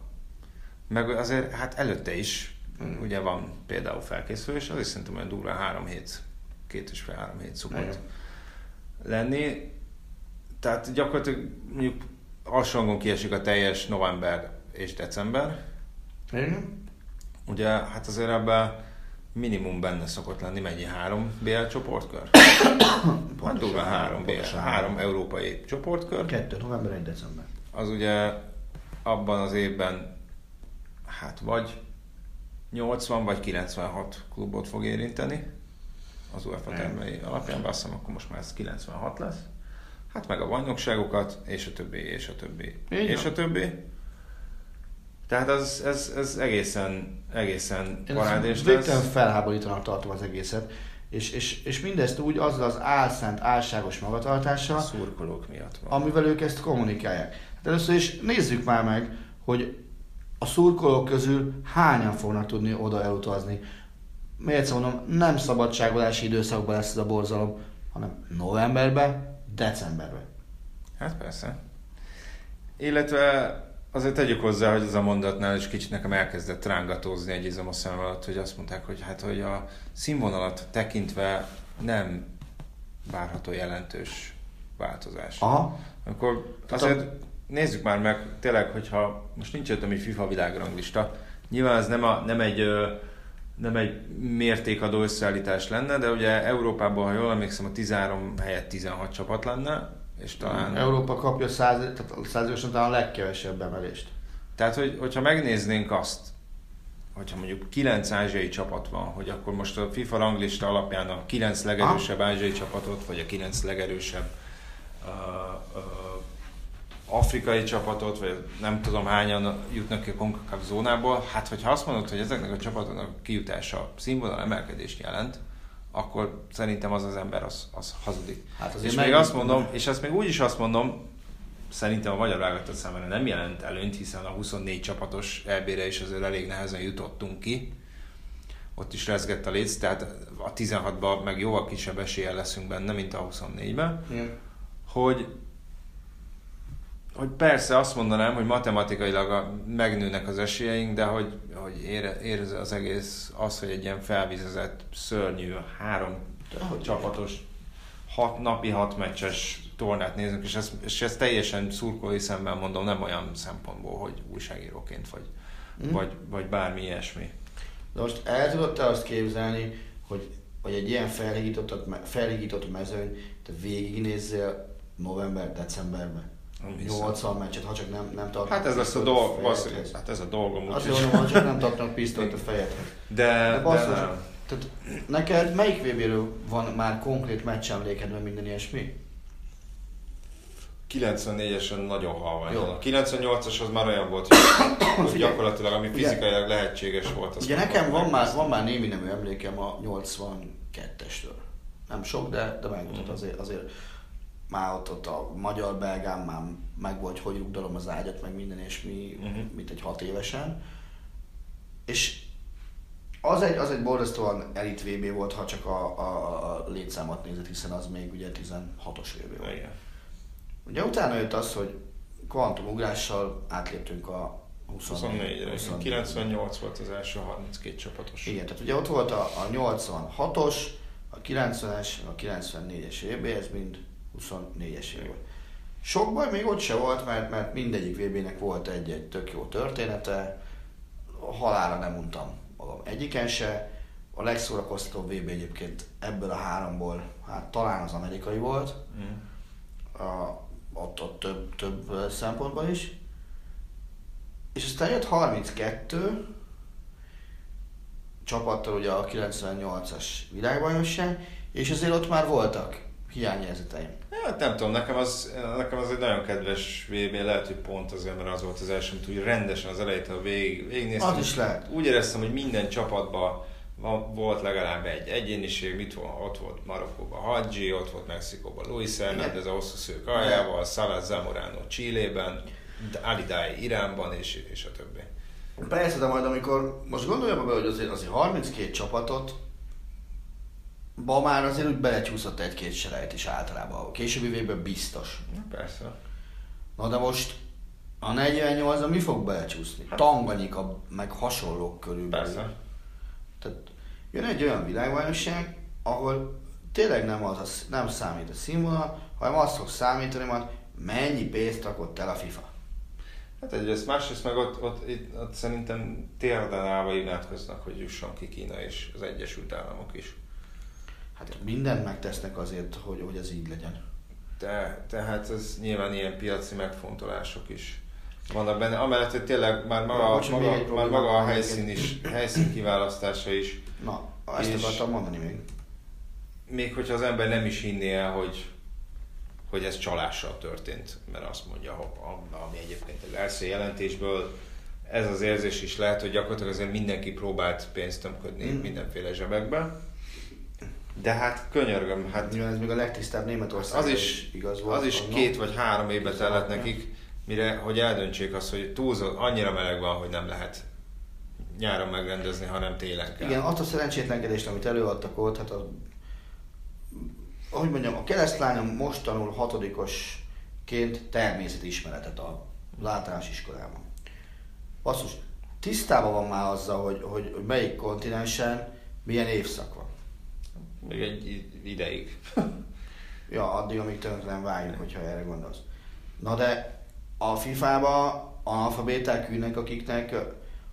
Meg azért hát előtte is mm. ugye van például felkészülés, az is szerintem olyan durván három hét, két és fél három hét szokott lenni. Tehát gyakorlatilag mondjuk alsó hangon kiesik a teljes november és december. Igen? Ugye hát azért ebben minimum benne szokott lenni mennyi? Három BL csoportkör? hát durván három BL, három európai csoportkör. 2. november 1. december. az ugye abban az évben hát vagy 80 vagy 96 klubot fog érinteni az UEFA termei alapján, azt hiszem, akkor most már ez 96 lesz. Hát meg a bajnokságokat, és a többi, és a többi, Így és van. a többi. Tehát az, ez, ez egészen, egészen parádés ezt végtelen lesz. felháborítanak tartom az egészet. És, és, és mindezt úgy azzal az álszánt, álságos magatartással, szurkolók miatt van. amivel ők ezt kommunikálják. Hát először is nézzük már meg, hogy a szurkolók közül hányan fognak tudni oda elutazni. Még egyszer mondom, nem szabadságolási időszakban lesz ez a borzalom, hanem novemberben, decemberben. Hát persze. Illetve azért tegyük hozzá, hogy ez a mondatnál is kicsit nekem elkezdett rángatózni egy izom a szemem alatt, hogy azt mondták, hogy hát, hogy a színvonalat tekintve nem várható jelentős változás. Aha, Akkor azért nézzük már meg, tényleg, hogyha most nincs ötöm egy FIFA világranglista, nyilván ez nem, a, nem egy nem egy mértékadó összeállítás lenne, de ugye Európában, ha jól emlékszem, a 13 helyett 16 csapat lenne, és talán... Európa kapja 100, tehát a 100 talán a legkevesebb emelést. Tehát, hogy, hogyha megnéznénk azt, hogyha mondjuk 9 ázsiai csapat van, hogy akkor most a FIFA ranglista alapján a 9 legerősebb ázsiai csapatot, vagy a 9 legerősebb uh, uh, afrikai csapatot, vagy nem tudom hányan jutnak ki a CONCACAF zónából, hát hogyha azt mondod, hogy ezeknek a csapatoknak a kijutása színvonal emelkedést jelent, akkor szerintem az az ember az, az hazudik. Hát és meg- még azt mondom, és ezt még úgy is azt mondom, szerintem a magyar válogatott számára nem jelent előnyt, hiszen a 24 csapatos EB-re is azért elég nehezen jutottunk ki. Ott is rezgett a léc, tehát a 16-ban meg jóval kisebb eséllyel leszünk benne, mint a 24-ben. Igen. Hogy, hogy persze azt mondanám, hogy matematikailag a, megnőnek az esélyeink, de hogy, hogy ére, érez az egész az, hogy egy ilyen felvizezett, szörnyű, három is. csapatos hat napi hat meccses tornát nézünk, és ez, és ez teljesen szurkolói szemben mondom, nem olyan szempontból, hogy újságíróként vagy, mm. vagy, vagy bármi ilyesmi. De most el tudod te azt képzelni, hogy, hogy egy ilyen felhígított, felhígított mezőny, te végignézzél november-decemberben? 80 meccset, ha csak nem, nem tartanak Hát ez lesz a dolg, hát ez a dolgom. Azt mondom, ha csak nem tartanak pisztolyt a fejedhez. De, de, de nem. Tehát neked melyik vb van már konkrét meccsemlékedben minden ilyesmi? 94-esen nagyon halvány. A 98-as az már olyan volt, hogy gyakorlatilag ami fizikailag lehetséges volt. Az ugye nekem van már, van már némi nemű emlékem a 82-estől. Nem sok, de, de megmutat mm. azért, azért már ott, ott a magyar belgám már meg volt, hogy rugdalom az ágyat, meg minden és mi, uh-huh. mint egy hat évesen. És az egy, az egy borzasztóan elit VB volt, ha csak a, a, a létszámot nézett, hiszen az még ugye 16-os VB volt. Igen. Ugye utána jött az, hogy kvantumugrással átléptünk a 24-re. 24 98 volt az első 32 csapatos. Igen, tehát ugye ott volt a, a 86-os, a 90-es, a 94-es VB, ez mind 24-es év volt. Sok baj még ott se volt, mert, mert mindegyik VB-nek volt egy-egy tök jó története, halára nem untam magam egyiken se. A legszórakoztatóbb VB egyébként ebből a háromból, hát talán az amerikai volt, mm. a, ott, ott több, több szempontból is. És aztán jött 32 csapattal ugye a 98-as világbajnokság, és azért ott már voltak hiányérzeteim. Hát nem tudom, nekem az, nekem az egy nagyon kedves VB, lehet, hogy pont azért, mert az volt az első, hogy rendesen az elejétől végig, végignéztem. Az is lehet. Úgy éreztem, hogy minden csapatban volt legalább egy egyéniség, mit volt, ott volt Marokkóban Hadji, ott volt Mexikóban Luis Hernández a hosszú szők aljával, Salah Zamorano Chilében, Alidai Iránban, és, és a többi. Persze, de majd amikor, most gondoljam be, hogy azért, azért 32 csapatot ba már azért úgy belecsúszott egy-két selejt is általában. A későbbi végben biztos. Persze. Na de most a 48 mi fog belecsúszni? Hát. Tanganyika, meg hasonlók körülbelül. Persze. Tehát jön egy olyan világbajnokság, ahol tényleg nem, az a, nem számít a színvonal, hanem azt fog számítani, hogy mennyi pénzt rakott el a FIFA. Hát egyrészt, másrészt meg ott, ott, itt, ott szerintem térden állva imádkoznak, hogy jusson ki Kína és az Egyesült Államok is. Hát mindent megtesznek azért, hogy, hogy ez így legyen. Te, tehát ez nyilván ilyen piaci megfontolások is vannak benne. Amellett, hogy tényleg már maga, Bocs, maga, már maga a helyszín, is, helyszín kiválasztása is. Na, ezt akartam mondani még. Még hogyha az ember nem is hinné el, hogy, hogy ez csalással történt, mert azt mondja, ami egyébként az első jelentésből ez az érzés is lehet, hogy gyakorlatilag azért mindenki próbált pénzt tömködni mm. mindenféle zsebekbe de hát könyörgöm, hát... Nyilván ez még a legtisztább Németország az is, igaz volt. Az is annak. két vagy három évbe tellett nekik, mire, hogy eldöntsék azt, hogy túlzott, annyira meleg van, hogy nem lehet nyáron megrendezni, hanem télen kell. Igen, azt a szerencsétlenkedést, amit előadtak ott, hát a, ahogy mondjam, a keresztlányom most tanul hatodikosként természetismeretet a általános iskolában. Basszus, tisztában van már azzal, hogy, hogy, hogy melyik kontinensen milyen évszak. Még egy ideig. ja, addig, amíg tönkre váljunk, hogyha erre gondolsz. Na de a FIFA-ba analfabéták ülnek, akiknek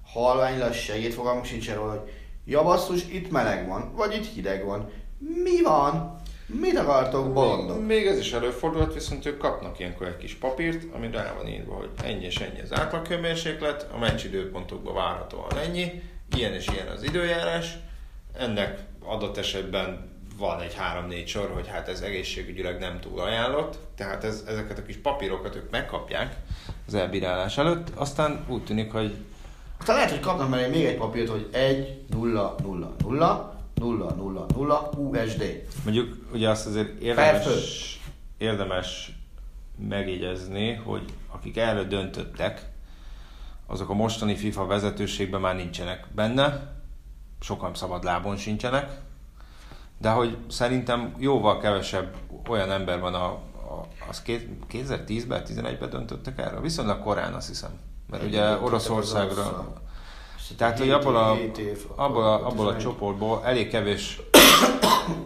halványlas segédfogalmuk sincs erről, hogy ja basszus, itt meleg van, vagy itt hideg van. Mi van? Mit akartok bolondok? Még, még ez is előfordulhat, viszont ők kapnak ilyenkor egy kis papírt, ami rá van írva, hogy ennyi és ennyi az átlagkőmérséklet, a meccs időpontokban várhatóan ennyi, ilyen és ilyen az időjárás, ennek adott esetben van egy három-négy sor, hogy hát ez egészségügyileg nem túl ajánlott, tehát ez, ezeket a kis papírokat ők megkapják az elbírálás előtt, aztán úgy tűnik, hogy... Aztán lehet, hogy kapnak mellé még egy papírt, hogy 1 0 0 0 0 0 0 USD. Mondjuk ugye azt azért érdemes, érdemes megjegyezni, hogy akik erről döntöttek, azok a mostani FIFA vezetőségben már nincsenek benne, sokan szabad lábon sincsenek, de hogy szerintem jóval kevesebb olyan ember van, a, a, az 2010-ben, 11-ben döntöttek erről. Viszonylag korán azt hiszem. Mert Egy ugye Oroszországra... Tehát, hogy abból a, abból a, abból a csoportból elég kevés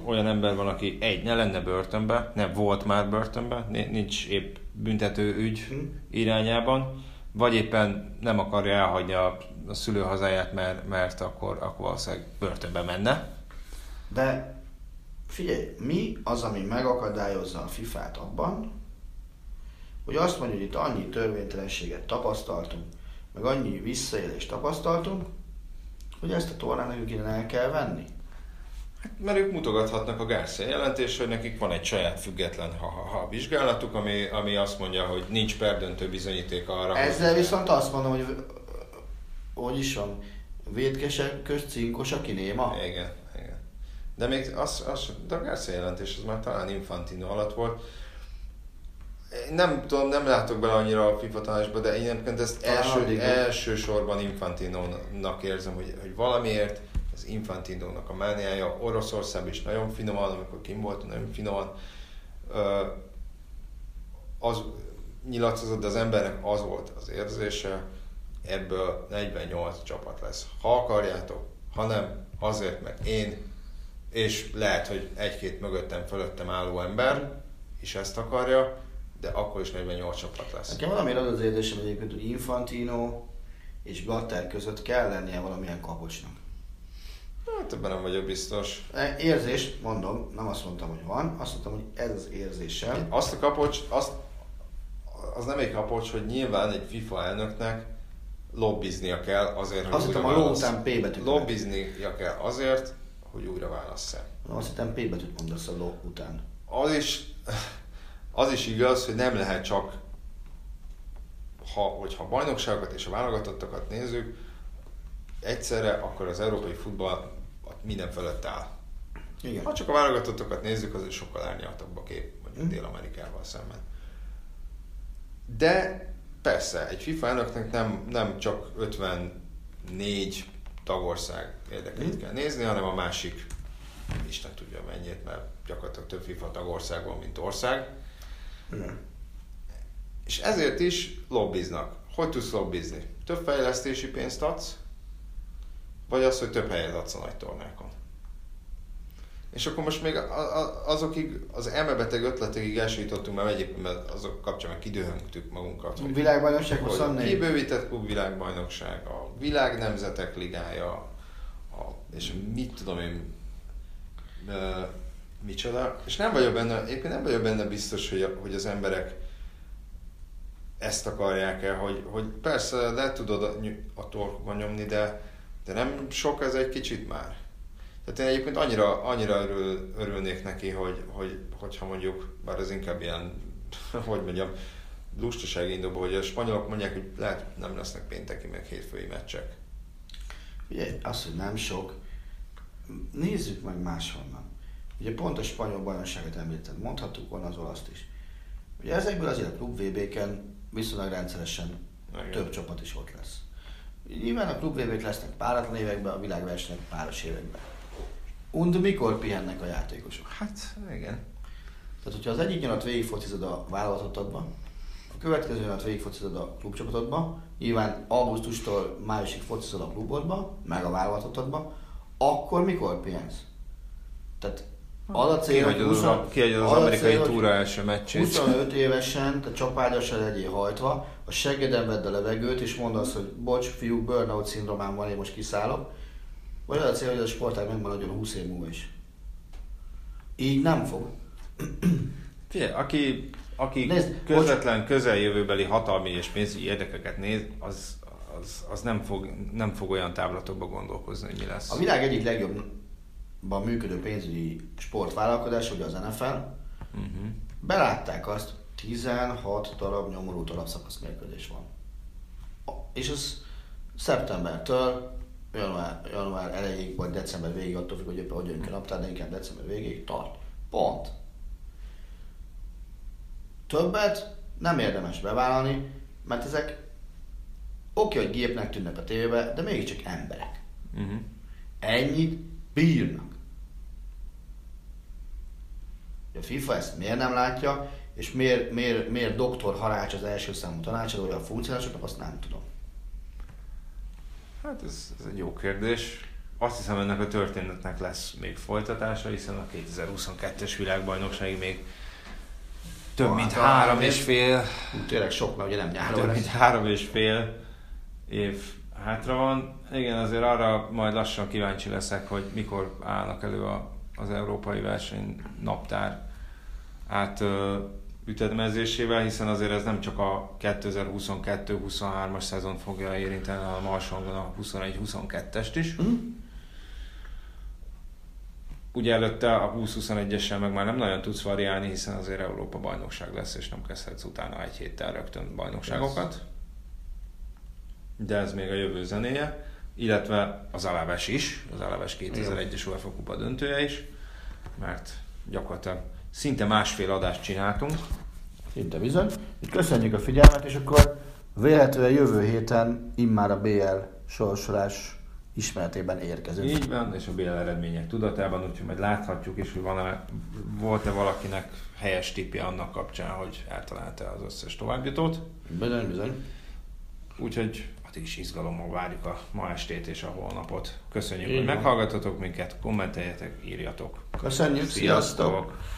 olyan ember van, aki egy, ne lenne börtönbe, nem volt már börtönbe, nincs épp büntető ügy hm. irányában, vagy éppen nem akarja elhagyni a, a szülőhazáját, mert, mert akkor, akkor valószínűleg börtönbe menne. De figyelj, mi az, ami megakadályozza a FIFA-t abban, hogy azt mondja, hogy itt annyi törvénytelenséget tapasztaltunk, meg annyi visszaélést tapasztaltunk, hogy ezt a tornán nekünk innen el kell venni. Hát, mert ők mutogathatnak a Garcia jelentés, hogy nekik van egy saját független ha, ha, ha vizsgálatuk, ami, ami azt mondja, hogy nincs perdöntő bizonyíték arra. Ezzel hogy... viszont azt mondom, hogy hogy is van, védkesek közt cinkos, aki néma. Igen, igen. De még az, az, de a Garcia jelentés az már talán Infantino alatt volt. Én nem tudom, nem látok bele annyira a FIFA tanácsba, de én egyébként ezt első, elsősorban Infantino-nak érzem, hogy, hogy valamiért az Infantinónak a mániája, Oroszország is nagyon finoman, amikor kim volt, nagyon finoman, az nyilatkozott, de az embernek az volt az érzése, ebből 48 csapat lesz. Ha akarjátok, hanem azért, mert én, és lehet, hogy egy-két mögöttem, fölöttem álló ember is ezt akarja, de akkor is 48 csapat lesz. Nekem valami az az érzésem egyébként, hogy Infantino és Blatter között kell lennie valamilyen kapocsnak. Hát ebben nem vagyok biztos. E, érzés, mondom, nem azt mondtam, hogy van, azt mondtam, hogy ez az érzésem. Azt a kapocs, azt, az nem egy kapocs, hogy nyilván egy FIFA elnöknek lobbiznia kell azért, hogy azt újra a ló után P betűt. Lobbiznia kell azért, hogy újra válassza. Azt hittem P betűt mondasz a ló után. Az is, az is igaz, hogy nem lehet csak, ha, hogyha a bajnokságokat és a válogatottakat nézzük, egyszerre, akkor az európai futball minden fölött áll. Igen. Ha csak a válogatottokat nézzük, az sokkal árnyaltabb a kép, mondjuk mm. Dél-Amerikával szemben. De persze, egy FIFA elnöknek nem, nem csak 54 tagország érdekeit mm. kell nézni, hanem a másik, Isten tudja mennyit, mert gyakorlatilag több FIFA tagország van, mint ország. Mm. És ezért is lobbiznak. Hogy tudsz lobbizni? Több fejlesztési pénzt adsz, vagy az, hogy több helyet adsz a nagy tornákon. És akkor most még azokig, az elmebeteg ötletekig elsőjutottunk, mert egyébként mert azok kapcsán meg kidőhöngtük magunkat. A világbajnokság 24. Kibővített klub világbajnokság, a világ nemzetek ligája, a, és mit tudom én, e, micsoda. És nem vagyok benne, éppen nem vagyok benne biztos, hogy, hogy az emberek ezt akarják el, hogy, hogy persze le tudod a, a torkban nyomni, de de nem sok ez egy kicsit már? Tehát én egyébként annyira, annyira örül, örülnék neki, hogy, hogy, hogyha mondjuk, bár ez inkább ilyen, hogy mondjam, lustasági indokból, hogy a spanyolok mondják, hogy lehet nem lesznek pénteki, meg hétfői meccsek. Ugye, az, hogy nem sok, nézzük meg máshonnan. Ugye pont a spanyol bajnokságot említetted, mondhattuk volna az olaszt is. Ugye ezekből azért a klub VB-ken viszonylag rendszeresen Igen. több csapat is ott lesz. Nyilván a klubvévék lesznek páratlan években, a világversenyek páros években. Und mikor pihennek a játékosok? Hát, igen. Tehát, hogyha az egyik nyarat végigfocizod a vállalatotodban, a következő nyarat végigfocizod a klubcsapatodba, nyilván augusztustól májusig focizod a klubodba, meg a vállalatotodba, akkor mikor pihensz? Tehát az a cél, hogy 20, kiadja az, az amerikai cél, túra első meccsét. 25 évesen, te csapágyosan legyél hajtva, a seggeden vedd a levegőt, és mondd azt, hogy bocs, fiúk, burnout szindromám van, én most kiszállok. Vagy az a cél, hogy a sportág megmaradjon 20 év múlva is. Így nem fog. Figyelj, aki, aki Nézd, közvetlen bocs. közeljövőbeli hatalmi és pénzügyi érdekeket néz, az, az, az nem, fog, nem fog olyan távlatokba gondolkozni, hogy mi lesz. A világ egyik legjobban működő pénzügyi sportvállalkozás, ugye az NFL, uh-huh. belátták azt, 16 darab nyomorult alapszakasz mérkőzés van. És ez szeptembertől január, január elejéig, vagy december végéig, attól függ, hogy éppen hogy jön ki a naptár, de inkább december végéig tart. Pont. Többet nem érdemes bevállalni, mert ezek oké, hogy gépnek tűnnek a tévébe, de mégiscsak emberek. Uh-huh. Ennyit bírnak. A FIFA ezt miért nem látja, és miért, miért, miért doktor Harács az első számú tanácsadója a funkcionálisoknak, azt nem tudom. Hát ez, ez egy jó kérdés. azt hiszem ennek a történetnek lesz még folytatása, hiszen a 2022-es világbajnokság még több mint Hát, három hát, és fél, tényleg sok, mert ugye nem nyáron több mint három és fél év hátra van. Igen, azért arra majd lassan kíváncsi leszek, hogy mikor állnak elő a, az európai verseny naptár át ö, ütemezésével, hiszen azért ez nem csak a 2022-23-as szezon fogja érinteni, hanem alsóhangon a 21-22-est is. Mhm. Ugye előtte a 20-21-essel meg már nem nagyon tudsz variálni, hiszen azért Európa bajnokság lesz, és nem kezdhetsz utána egy héttel rögtön bajnokságokat. De ez még a jövő zenéje, illetve az Alaves is, az Alaves 2001-es UEFA kupa döntője is, mert gyakorlatilag szinte másfél adást csináltunk, Szinte bizony. Így köszönjük a figyelmet, és akkor véletlenül jövő héten immár a BL sorsolás ismeretében érkezünk. Így van, és a BL eredmények tudatában, úgyhogy majd láthatjuk is, hogy van-e, volt-e valakinek helyes tippje annak kapcsán, hogy eltalálta az összes továbbjutót. Bizony, bizony. Úgyhogy addig is izgalommal várjuk a ma estét és a holnapot. Köszönjük, Így hogy van. meghallgatotok minket, kommenteljetek, írjatok. Köszönjük, sziasztok! Sziasztok!